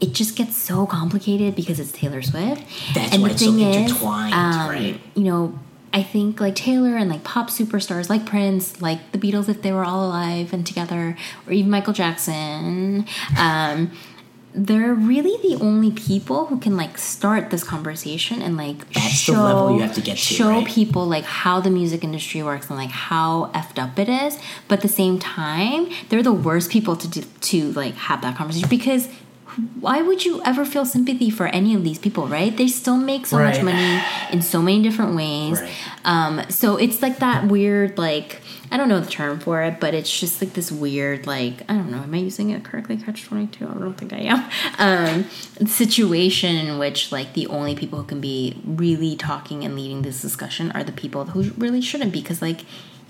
Speaker 2: it just gets so complicated because it's Taylor Swift.
Speaker 1: That's
Speaker 2: and
Speaker 1: why
Speaker 2: the
Speaker 1: it's so
Speaker 2: thing is,
Speaker 1: intertwined,
Speaker 2: um,
Speaker 1: right?
Speaker 2: You know, I think like Taylor and like pop superstars like Prince, like the Beatles if they were all alive and together, or even Michael Jackson. Um, they're really the only people who can like start this conversation and like
Speaker 1: That's the
Speaker 2: show
Speaker 1: level you have to get to,
Speaker 2: show
Speaker 1: right?
Speaker 2: people like how the music industry works and like how effed up it is. But at the same time, they're the worst people to do, to like have that conversation because why would you ever feel sympathy for any of these people, right? They still make so much money in so many different ways.
Speaker 1: Right.
Speaker 2: Um, so it's like that weird, like I don't know the term for it, but it's just like this weird, like I don't know. Am I using it correctly? Catch twenty two. I don't think I am. Um, situation in which like the only people who can be really talking and leading this discussion are the people who really shouldn't, be, because like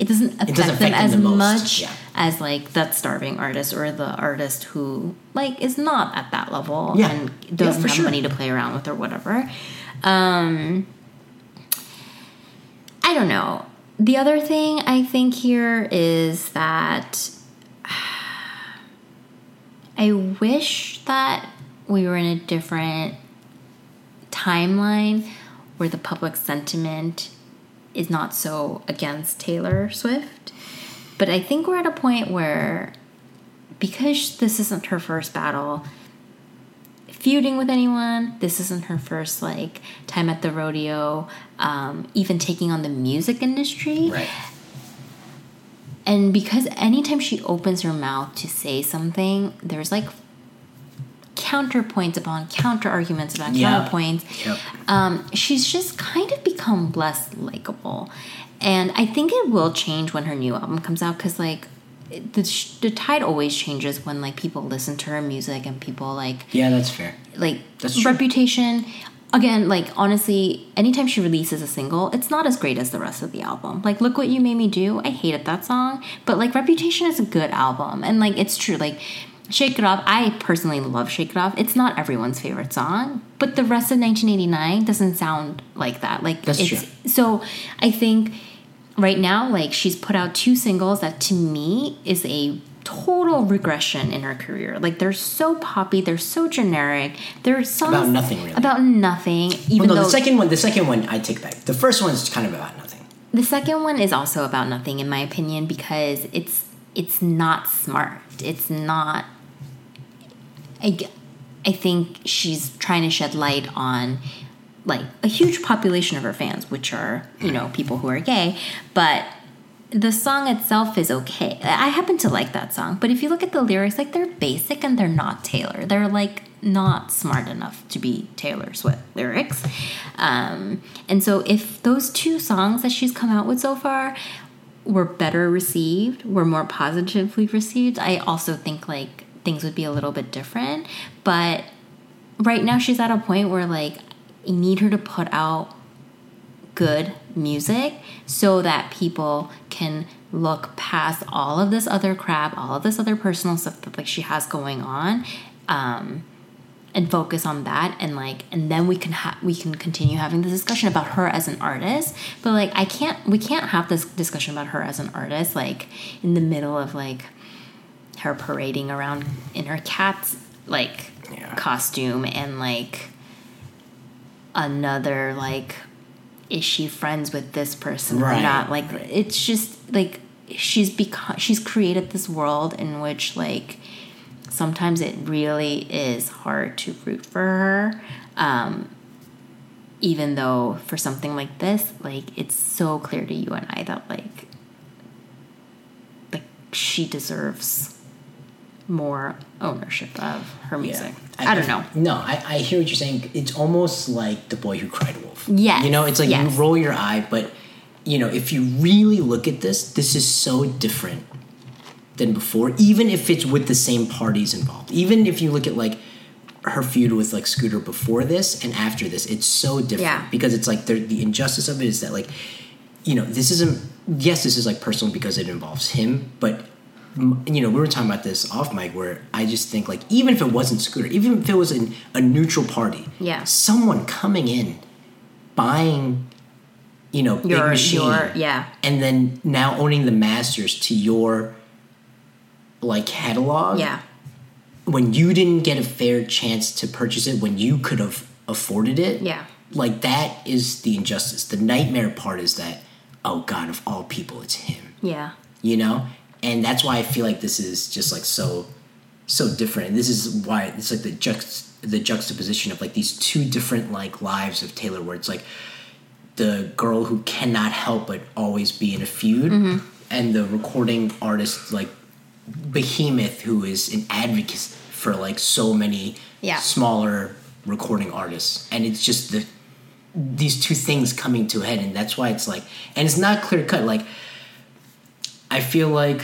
Speaker 2: it doesn't affect,
Speaker 1: doesn't
Speaker 2: them
Speaker 1: affect
Speaker 2: as
Speaker 1: the
Speaker 2: much
Speaker 1: yeah.
Speaker 2: as like that starving artist or the artist who like is not at that level
Speaker 1: Yeah.
Speaker 2: and doesn't
Speaker 1: for
Speaker 2: have
Speaker 1: sure.
Speaker 2: money to play around with or whatever. Um, I don't know. The other thing I think here is that I wish that we were in a different timeline where the public sentiment is not so against Taylor Swift. But I think we're at a point where because this isn't her first battle feuding with anyone, this isn't her first like time at the rodeo, um, even taking on the music industry.
Speaker 1: Right.
Speaker 2: And because anytime she opens her mouth to say something, there's like counterpoints upon counter arguments upon
Speaker 1: Yeah.
Speaker 2: counterpoints.
Speaker 1: Yep.
Speaker 2: Um, she's just kind of become less likable. And I think it will change when her new album comes out because, like, the, sh- the tide always changes when like people listen to her music and people like
Speaker 1: Yeah, that's fair.
Speaker 2: like
Speaker 1: That's true.
Speaker 2: reputation again like honestly anytime she releases a single it's not as great as the rest of the album like look what you made me do i hated that song but like reputation is a good album and like it's true like shake it off i personally love shake it off it's not everyone's favorite song but the rest of 1989 doesn't sound like that like
Speaker 1: That's
Speaker 2: it's
Speaker 1: true.
Speaker 2: so i think right now like she's put out two singles that to me is a total regression in her career like they're so poppy they're so generic they're songs
Speaker 1: About nothing, really.
Speaker 2: about nothing even
Speaker 1: Well, no,
Speaker 2: though
Speaker 1: the second one, the second one, I take back. The first one's kind of about nothing.
Speaker 2: the second one is also about nothing in my opinion because it's it's not smart it's not I, I think she's trying to shed light on like a huge population of her fans which are you know people who are gay but the song itself is okay. I happen to like that song but if you look at the lyrics like they're basic and they're not taylor. They're like not smart enough to be taylor swift lyrics. Um, and so if those two songs that she's come out with so far were better received, were more positively received, I also think like things would be a little bit different. But right now she's at a point where like you need her to put out good music so that people can look past all of this other crap, all of this other personal stuff that like she has going on. Um, and focus on that and like and then we can ha- we can continue having the discussion about her as an artist but like i can't we can't have this discussion about her as an artist like in the middle of like her parading around in her cat's like
Speaker 1: Yeah.
Speaker 2: costume and like another like is she friends with this person or not like
Speaker 1: right.
Speaker 2: it's just like she's become she's created this world in which like sometimes it really is hard to root for her um even though for something like this like it's so clear to you and i that like like she deserves more ownership of her music i, don't know
Speaker 1: No, I, I hear what you're saying. It's almost like the boy who cried wolf.
Speaker 2: Yeah.
Speaker 1: You know, it's like
Speaker 2: yes.
Speaker 1: you roll your eye, but you know, if you really look at this, this is so different than before. Even if it's with the same parties involved. Even if you look at like her feud with like Scooter before this and after this, it's so different
Speaker 2: Yeah.
Speaker 1: because it's like there- the injustice of it is that like you know this isn't yes this is like personal because it involves him but you know we were talking about this off mic where i just think like even if it wasn't scooter even if it was an, a neutral party
Speaker 2: Yeah.
Speaker 1: someone coming in buying you know big machine
Speaker 2: your yeah
Speaker 1: and then now owning the masters to your like catalog
Speaker 2: yeah
Speaker 1: when you didn't get a fair chance to purchase it when you could have afforded it.
Speaker 2: Yeah.
Speaker 1: Like that is the injustice. The nightmare part is that oh god of all people it's him.
Speaker 2: Yeah.
Speaker 1: You know? And that's why I feel like this is just like so so different. And this is why it's like the juxt the juxtaposition of like these two different like lives of Taylor where it's like the girl who cannot help but always be in a feud
Speaker 2: Mm-hmm.
Speaker 1: and the recording artist like behemoth who is an advocate for like so many
Speaker 2: Yeah.
Speaker 1: smaller recording artists and it's just the these two things coming to a head and that's why it's like and it's not clear cut like i feel like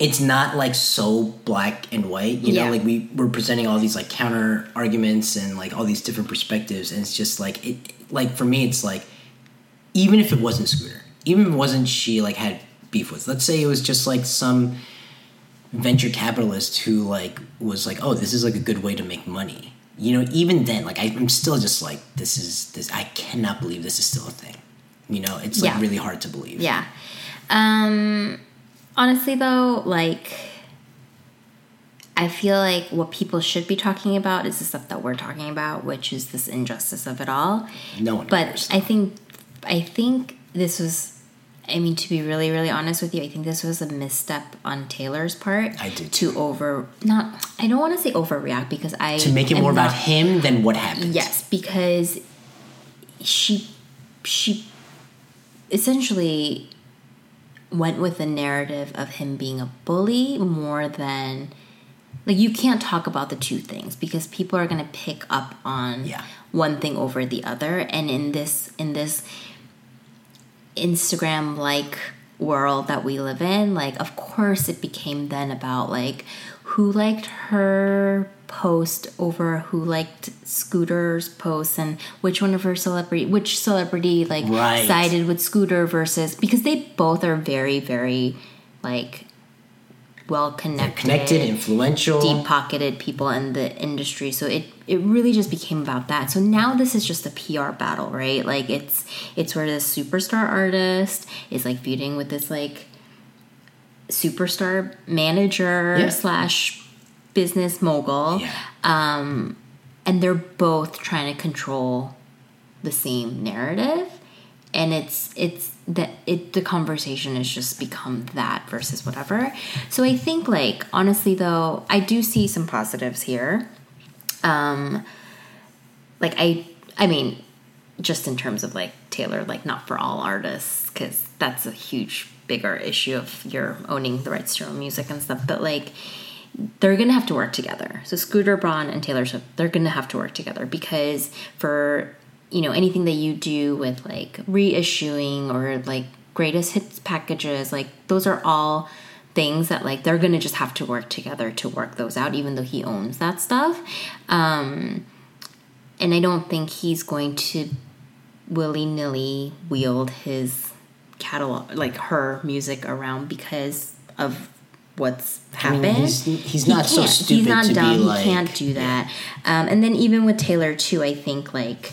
Speaker 1: it's not like so black and white you know? Like we we're presenting all these like counter arguments and like all these different perspectives and it's just like it like for me it's like even if it wasn't scooter even if it wasn't she like had beef with let's say it was just like some venture capitalist who like was like oh this is like a good way to make money. You know even then like I, i'm still just like this is this i cannot believe this is still a thing. You know it's like
Speaker 2: Yeah.
Speaker 1: really hard to believe.
Speaker 2: Yeah. Um honestly though, like I feel like what people should be talking about is the stuff that we're talking about, which is this injustice of it all.
Speaker 1: no one
Speaker 2: But
Speaker 1: cares
Speaker 2: I think I think this was I mean to be really really honest with you, I think this was a misstep on Taylor's part.
Speaker 1: I do
Speaker 2: to over not I don't want to say overreact because I
Speaker 1: to make it more about him than what happened
Speaker 2: Yes, because she she essentially went with the narrative of him being a bully more than like you can't talk about the two things because people are going to pick up on
Speaker 1: Yeah.
Speaker 2: one thing over the other and in this in this Instagram like world that we live in, like of course it became then about like who liked her post over who liked Scooter's post and which one of her celebrity which celebrity like
Speaker 1: Right.
Speaker 2: sided with Scooter versus because they both are very very like well connected
Speaker 1: connected influential
Speaker 2: deep pocketed people in the industry. So it it really just became about that. So now this is just a PR battle, right? Like it's it's where this superstar artist is like feuding with this like superstar manager
Speaker 1: Yeah.
Speaker 2: slash business mogul.
Speaker 1: yeah
Speaker 2: And they're both trying to control the same narrative. And it's it's that it the conversation has just become that versus whatever. So I think like honestly though, I do see some positives here. Um like I I mean just in terms of like Taylor like not for all artists cuz that's a huge bigger issue of you're owning the rights to your own music and stuff but like they're gonna have to work together. So Scooter Braun and Taylor Swift, they're gonna have to work together because for you know anything that you do with like reissuing or like greatest hits packages, like those are all things that like they're gonna just have to work together to work those out, even though he owns that stuff. Um, and I don't think he's going to willy nilly wield his catalog, like her music around because of what's
Speaker 1: I
Speaker 2: happened.
Speaker 1: mean, he's, he's
Speaker 2: He
Speaker 1: not so stupid
Speaker 2: He's not
Speaker 1: to
Speaker 2: dumb.
Speaker 1: be like
Speaker 2: he can't do that. Um, and then even with Taylor too, I think like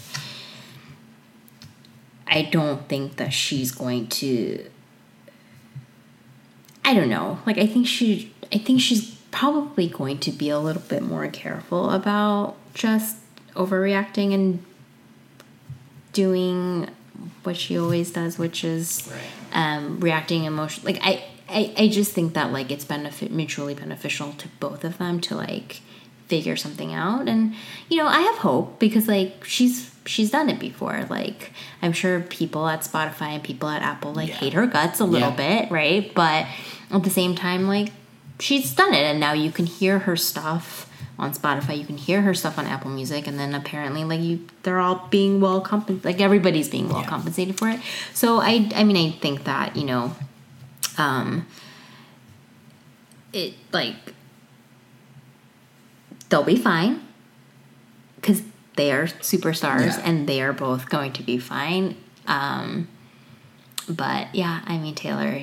Speaker 2: I don't think that she's going to. I don't know. Like I think she. I think she's probably going to be a little bit more careful about just overreacting and doing what she always does, which is um, reacting emotion. Like I, I, I just think that like it's benefit mutually beneficial to both of them to like figure something out. And you know, I have hope because like she's she's done it before. Like I'm sure people at Spotify and people at Apple like
Speaker 1: Yeah.
Speaker 2: hate her guts a little
Speaker 1: Yeah.
Speaker 2: bit, right? But at the same time, like she's done it, and now you can hear her stuff on Spotify. You can hear her stuff on Apple Music, and then apparently, like you, they're all being well compensated. Like everybody's being well
Speaker 1: Yeah.
Speaker 2: compensated for it. So I, I mean, I think that you know, um, it like they'll be fine because they are superstars
Speaker 1: Yeah.
Speaker 2: and they are both going to be fine. Um, but yeah, I mean Taylor,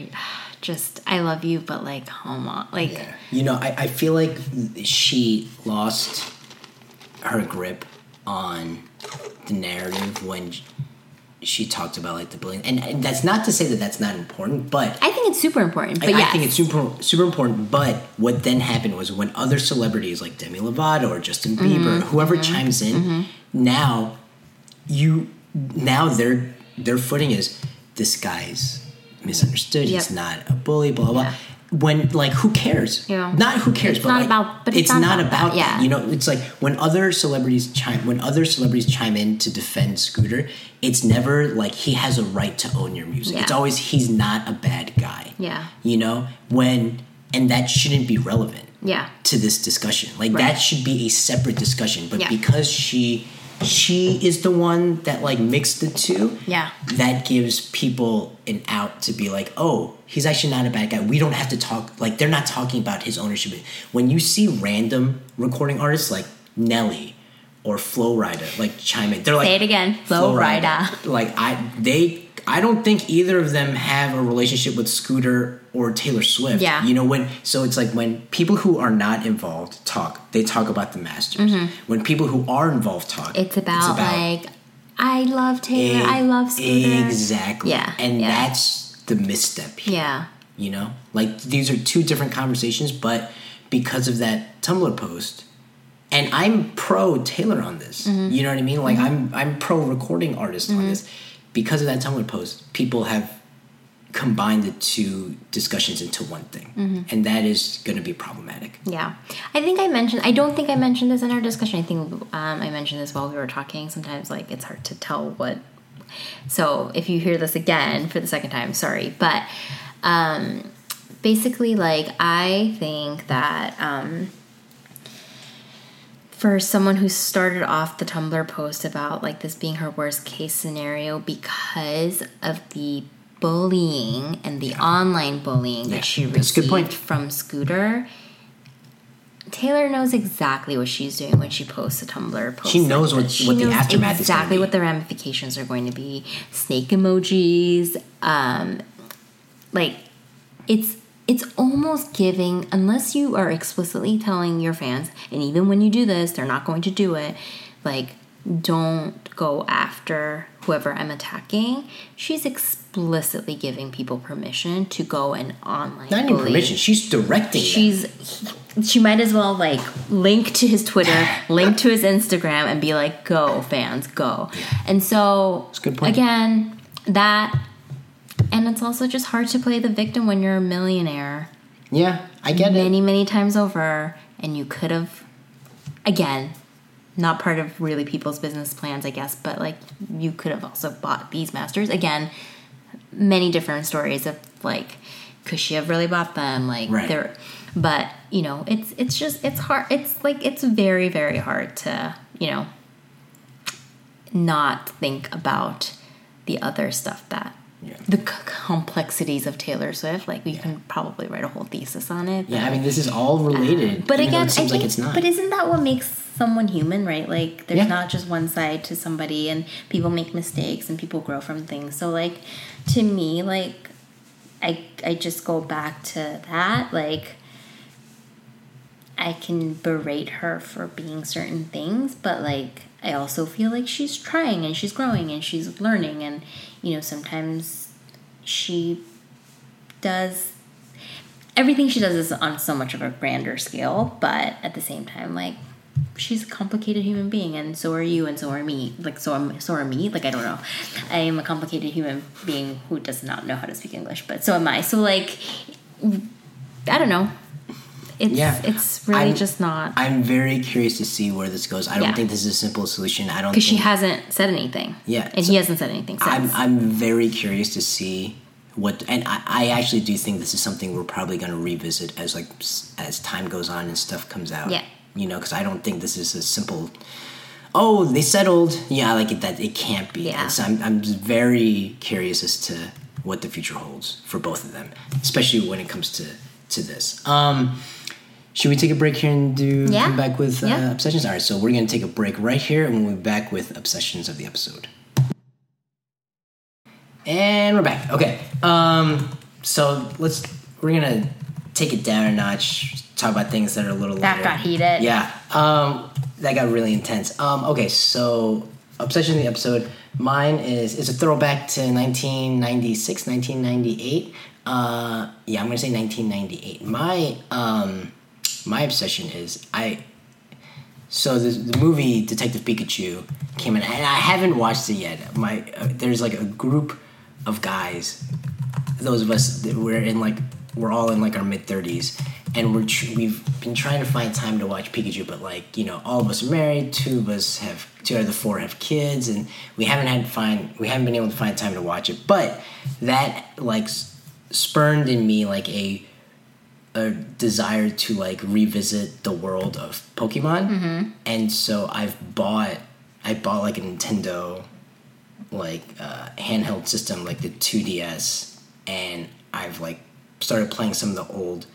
Speaker 2: just I love you, but like home on, like
Speaker 1: Yeah. You know, I, I feel like she lost her grip on the narrative when she talked about like the bullying, and, that's not to say that that's not important, but
Speaker 2: I think it's super important. But
Speaker 1: I,
Speaker 2: yes.
Speaker 1: I think it's super super important. But what then happened was when other celebrities like Demi Lovato or Justin Bieber,
Speaker 2: Mm-hmm.
Speaker 1: whoever chimes in, now you now their their footing is this guy's misunderstood. He's not a bully. Blah blah.
Speaker 2: Yeah.
Speaker 1: When like who cares?
Speaker 2: Yeah.
Speaker 1: Not who cares,
Speaker 2: It's
Speaker 1: but
Speaker 2: not
Speaker 1: like,
Speaker 2: about- but it's
Speaker 1: it's
Speaker 2: not
Speaker 1: not
Speaker 2: about
Speaker 1: about
Speaker 2: that, yeah.
Speaker 1: You know, it's like when other celebrities chime when other celebrities chime in to defend Scooter, it's never like he has a right to own your music.
Speaker 2: Yeah.
Speaker 1: It's always he's not a bad guy.
Speaker 2: Yeah.
Speaker 1: You know, when and that shouldn't be relevant
Speaker 2: Yeah.
Speaker 1: to this discussion. Like
Speaker 2: Right.
Speaker 1: that should be a separate discussion. But
Speaker 2: Yeah.
Speaker 1: because she she is the one that like mixed the two,
Speaker 2: Yeah.
Speaker 1: that gives people an out to be like, oh, he's actually not a bad guy. We don't have to talk like they're not talking about his ownership. When you see random recording artists like Nelly or Flo Rida like chime in, they're like
Speaker 2: Say it again. Flo Rida.
Speaker 1: Like I they I don't think either of them have a relationship with Scooter or Taylor Swift.
Speaker 2: Yeah.
Speaker 1: You know when so it's like when people who are not involved talk, they talk about the masters. When people who are involved talk,
Speaker 2: Mm-hmm. It's about, like I love Taylor.
Speaker 1: e-
Speaker 2: I love Scooter.
Speaker 1: Exactly.
Speaker 2: Yeah,
Speaker 1: And
Speaker 2: yeah.
Speaker 1: that's the misstep here.
Speaker 2: Yeah.
Speaker 1: You know? Like these are two different conversations, but because of that Tumblr post, and I'm pro Taylor on this.
Speaker 2: Mm-hmm.
Speaker 1: You know what I mean? Like I'm I'm pro recording artist on this. Because of that Tumblr post, people have combined the two discussions into one thing.
Speaker 2: Mm-hmm.
Speaker 1: And that is gonna be problematic.
Speaker 2: Yeah, I think I mentioned. I don't think I mentioned this in our discussion. I think um, I mentioned this while we were talking. Sometimes, like it's hard to tell what. So if you hear this again for the second time, sorry, but um, basically, like I think that um, for someone who started off the Tumblr post about like this being her worst case scenario because of the bullying and the online bullying
Speaker 1: Yeah,
Speaker 2: that she received
Speaker 1: point.
Speaker 2: from Scooter. Taylor knows exactly what she's doing when she posts a Tumblr post.
Speaker 1: She knows
Speaker 2: like
Speaker 1: what-
Speaker 2: this.
Speaker 1: what the
Speaker 2: knows
Speaker 1: aftermath is
Speaker 2: exactly what the ramifications are going to be. Snake emojis, um, like it's it's almost giving unless you are explicitly telling your fans and even when you do this they're not going to do it like don't go after whoever i'm attacking she's explicitly giving people permission to go and online
Speaker 1: Not even permission. She's directing. them.
Speaker 2: she's she might as well like link to his twitter link to his instagram and be like go fans go and so
Speaker 1: good point.
Speaker 2: again that and it's also just hard to play the victim when you're a millionaire
Speaker 1: Yeah, I get it.
Speaker 2: many many times over and you could have again not part of really people's business plans i guess but like you could have also bought these masters again many different stories of like could she have really bought them like
Speaker 1: Right.
Speaker 2: they're but you know it's it's just it's hard it's like it's very very hard to you know not think about the other stuff that
Speaker 1: Yeah.
Speaker 2: the c- complexities of Taylor Swift like we can probably write a whole thesis on it
Speaker 1: Yeah, I mean this is all um, related.
Speaker 2: but again,
Speaker 1: it seems
Speaker 2: I think,
Speaker 1: like it's not.
Speaker 2: But isn't that what makes someone human, right? Like, there's
Speaker 1: Yeah.
Speaker 2: not just one side to somebody, and people make mistakes, and people grow from things. So, like, to me, like, I I just go back to that. Like, I can berate her for being certain things, but like, I also feel like she's trying and she's growing and she's learning, and you know, sometimes she does everything she does is on so much of a grander scale, but at the same time, like she's a complicated human being, and so are you, and so are me. Like so, am so are me. Like I don't know, I am a complicated human being who does not know how to speak English, but so am I. So like, I don't know. It's
Speaker 1: Yeah.
Speaker 2: it's really
Speaker 1: I'm-
Speaker 2: just not
Speaker 1: I'm very curious to see where this goes. I don't
Speaker 2: Yeah.
Speaker 1: think this is a simple solution. I don't
Speaker 2: because she hasn't said anything.
Speaker 1: Yeah,
Speaker 2: and
Speaker 1: so-
Speaker 2: he hasn't said anything since.
Speaker 1: I'm I'm very curious to see what and I, I actually do think this is something we're probably going to revisit as like as time goes on and stuff comes out.
Speaker 2: Yeah.
Speaker 1: You know, because I don't think this is a simple. Oh, they settled. Yeah, like it, that. It can't be.
Speaker 2: Yeah.
Speaker 1: So I'm I'm very curious as to what the future holds for both of them, especially when it comes to to this. Um, should we take a break here and do
Speaker 2: Yeah.
Speaker 1: come back with uh,
Speaker 2: Yeah.
Speaker 1: obsessions? All right, so we're gonna take a break right here, and we'll be back with obsessions of the episode. And we're back. Okay. Um, so let's we're gonna take it down a notch. Talk about things that are a little
Speaker 2: That
Speaker 1: lighter.
Speaker 2: got heated.
Speaker 1: Yeah. Um, that got really intense. Um, okay. So obsession of the episode. Mine is is a throwback to 1996, 1998. Uh, yeah, I'm gonna say 1998. My um, my obsession is I. So the, the movie Detective Pikachu came in, and I haven't watched it yet. My uh, there's like a group of guys, those of us that we're in like we're all in like our mid thirties, and we're tr- we've been trying to find time to watch Pikachu, but like you know, all of us are married. Two of us have two out of the four have kids, and we haven't had find we haven't been able to find time to watch it. But that like spurned in me like a a desire to like revisit the world of Pokemon, and so I've bought I bought like a Nintendo like uh, handheld system like the 2DS, and I've like started playing some of the old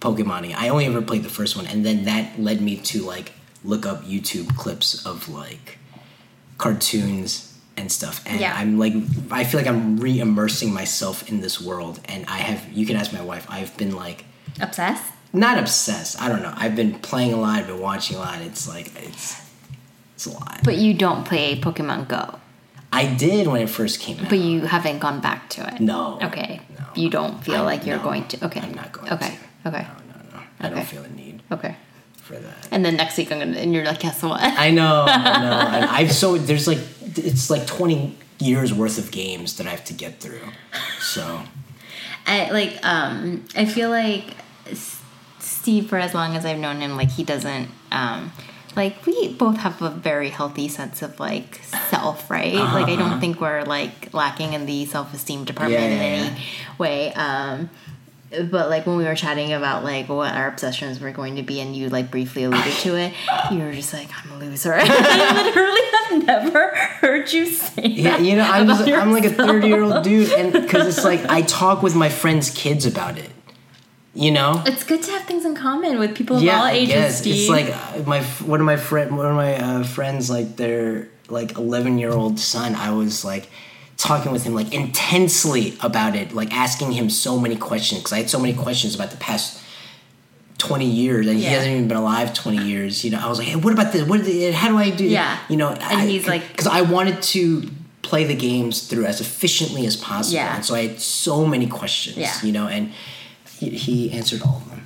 Speaker 1: Pokemon. I only ever played the first one, and then that led me to like look up YouTube clips of like cartoons and stuff. And
Speaker 2: Yeah.
Speaker 1: I'm like, I feel like I'm re-immersing myself in this world. And I have, you can ask my wife. I've been like,
Speaker 2: Obsessed?
Speaker 1: not obsessed. I don't know. I've been playing a lot. I've been watching a lot. It's like it's it's a lot.
Speaker 2: But you don't play Pokemon Go.
Speaker 1: I did when it first came out.
Speaker 2: But you haven't gone back to it.
Speaker 1: No.
Speaker 2: Okay.
Speaker 1: No.
Speaker 2: You don't feel
Speaker 1: I-
Speaker 2: like you're
Speaker 1: no.
Speaker 2: going to. Okay.
Speaker 1: I'm not going
Speaker 2: Okay.
Speaker 1: to.
Speaker 2: Okay.
Speaker 1: No, no, no. I don't feel a need
Speaker 2: Okay.
Speaker 1: for that.
Speaker 2: And then next week I'm gonna, and you're like, guess what?
Speaker 1: I know, I know. And I've so there's like it's like 20 years worth of games that I have to get through. So
Speaker 2: I like um I feel like Steve for as long as I've known him like he doesn't um like we both have a very healthy sense of like self, right? Like I don't think we're like lacking in the self-esteem department
Speaker 1: Yeah,
Speaker 2: in any
Speaker 1: yeah.
Speaker 2: way. Um but like when we were chatting about like what our obsessions were going to be and you like briefly alluded to it, you were just like, I'm a loser. I literally have never heard you say
Speaker 1: yeah,
Speaker 2: that
Speaker 1: you know, I'm just, I'm like a 30 year old dude, and because it's like I talk with my friends' kids about it. You know,
Speaker 2: It's good to have things in common with people of
Speaker 1: yeah,
Speaker 2: all
Speaker 1: I
Speaker 2: ages,
Speaker 1: guess.
Speaker 2: Steve.
Speaker 1: It's like uh, my one of my friend, one of my uh, friends, like their like 11 year old son. I was like talking with him like intensely about it, like asking him so many questions because I had so many questions about the past 20 years and he hasn't even been alive 20 years. You know, I was like, hey, what about this? What? The, how do I do?
Speaker 2: Yeah.
Speaker 1: you know,
Speaker 2: And he's like-
Speaker 1: because I wanted to play the games through as efficiently as possible,
Speaker 2: Yeah.
Speaker 1: and so I had so many questions.
Speaker 2: Yeah.
Speaker 1: you know, and he, he answered all of them.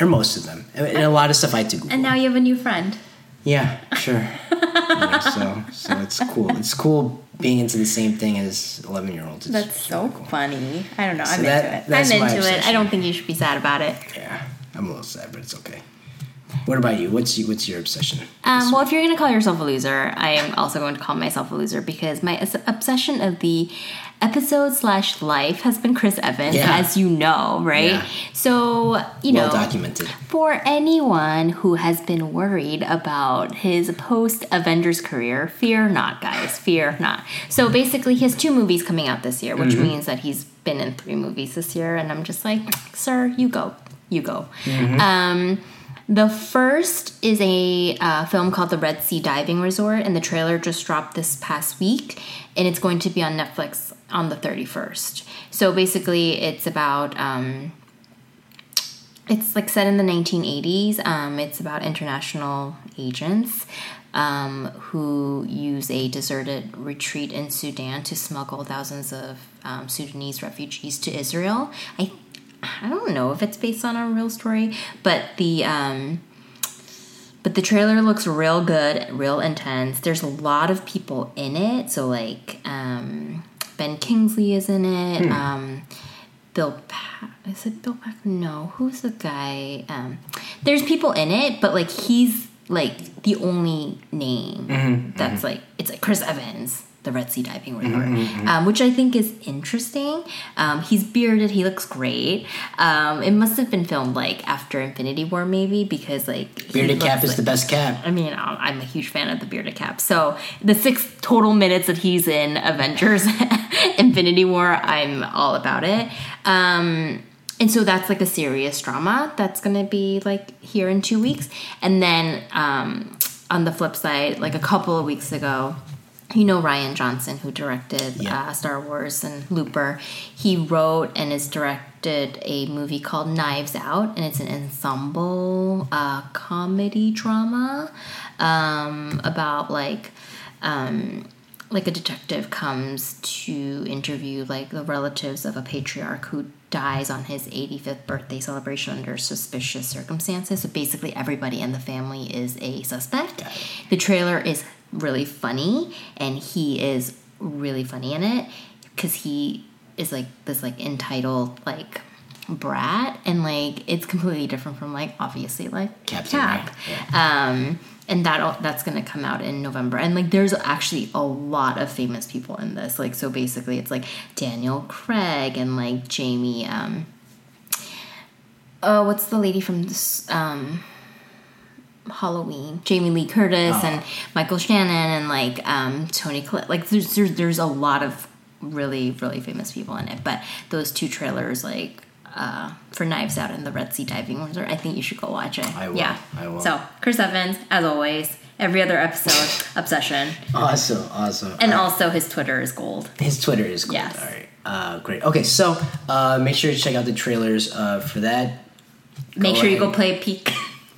Speaker 1: Or most of them, and a lot of stuff I had to Google.
Speaker 2: and now you have a new friend.
Speaker 1: Yeah, sure. Know, so so it's cool. It's cool being into the same thing as eleven year olds.
Speaker 2: That's so funny. I don't know. I'm
Speaker 1: that-
Speaker 2: into it. I'm into it. I don't think you should be sad about it.
Speaker 1: Yeah, I'm a little sad, but it's okay. What about you? What's you, what's your obsession?
Speaker 2: Um, well, if you're going to call yourself a loser, I am also going to call myself a loser because my obsession of the episode slash life has been Chris Evans,
Speaker 1: Yeah.
Speaker 2: as you know, right?
Speaker 1: Yeah.
Speaker 2: So, you
Speaker 1: well
Speaker 2: know,
Speaker 1: documented.
Speaker 2: for anyone who has been worried about his post Avengers career, fear not, guys. Fear not. So basically, he has two movies coming out this year, which
Speaker 1: Mm-hmm.
Speaker 2: means that he's been in three movies this year. And I'm just like, sir, you go. You go.
Speaker 1: Mm-hmm.
Speaker 2: Um, the first is a uh, film called The Red Sea Diving Resort, and the trailer just dropped this past week, and it's going to be on Netflix on the 31st. So basically, it's about. Um, it's like set in the 1980s. Um, it's about international agents um, who use a deserted retreat in Sudan to smuggle thousands of um, Sudanese refugees to Israel. I I don't know if it's based on a real story, but the um, but the trailer looks real good, real intense. There's a lot of people in it, so like um, Ben Kingsley is in it. Um, Bill pa- is it Bill Pack? No, who's the guy? Um, there's people in it, but like he's like the only name that's like it's like Chris Evans, the Red Sea Diving Resort, um, which I think is interesting. Um, he's bearded, he looks great. Um, it must have been filmed like after Infinity War, maybe because like
Speaker 1: Bearded cap is
Speaker 2: like-
Speaker 1: the best cap.
Speaker 2: I mean, I'm I'm a huge fan of the bearded cap. So the six total minutes that he's in Avengers Infinity War, I'm all about it. Um, and so that's like a serious drama that's gonna be like here in two weeks. And then um, on the flip side, like a couple of weeks ago, you know Rian Johnson, who directed
Speaker 1: Yeah.
Speaker 2: uh, Star Wars and Looper. He wrote and has directed a movie called Knives Out, and it's an ensemble uh, comedy drama um, about like um, like a detective comes to interview like the relatives of a patriarch who dies on his 85th birthday celebration under suspicious circumstances. So basically, everybody in the family is a suspect. The trailer is really funny, and he is really funny in it because he is like this like entitled like brat and like it's completely different from like obviously like
Speaker 1: Captain
Speaker 2: cap
Speaker 1: Ray,
Speaker 2: um and that that's gonna come out in november. And like there's actually a lot of famous people in this. Like so basically it's like daniel craig and like jamie um oh what's the lady from this um Halloween, Jamie Lee Curtis
Speaker 1: Oh.
Speaker 2: and Michael Shannon and like um, Toni Collette. Like there's, there's there's a lot of really really famous people in it. But those two trailers, like uh, for Knives Out and the Red Sea Diving Resort, I think you should go watch it.
Speaker 1: I will.
Speaker 2: Yeah,
Speaker 1: I will.
Speaker 2: So Chris Evans, as always, every other episode, obsession,
Speaker 1: Awesome, awesome.
Speaker 2: and
Speaker 1: right.
Speaker 2: also his Twitter is gold.
Speaker 1: His Twitter is cool.
Speaker 2: Yes.
Speaker 1: All right. Uh, great. Okay, so uh, make sure to check out the trailers uh, for that.
Speaker 2: Make
Speaker 1: Go
Speaker 2: sure you go play Peak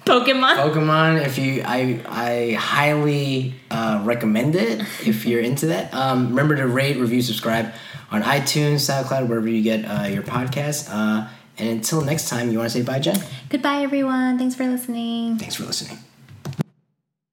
Speaker 2: Pokemon.
Speaker 1: Pokemon, if you, I, I highly uh, recommend it if you're into that. Um, remember to rate, review, subscribe on iTunes, SoundCloud, wherever you get uh, your podcast. Uh, and until next time, you want to say bye, Jen?
Speaker 2: Goodbye, everyone. Thanks for listening.
Speaker 1: Thanks for listening.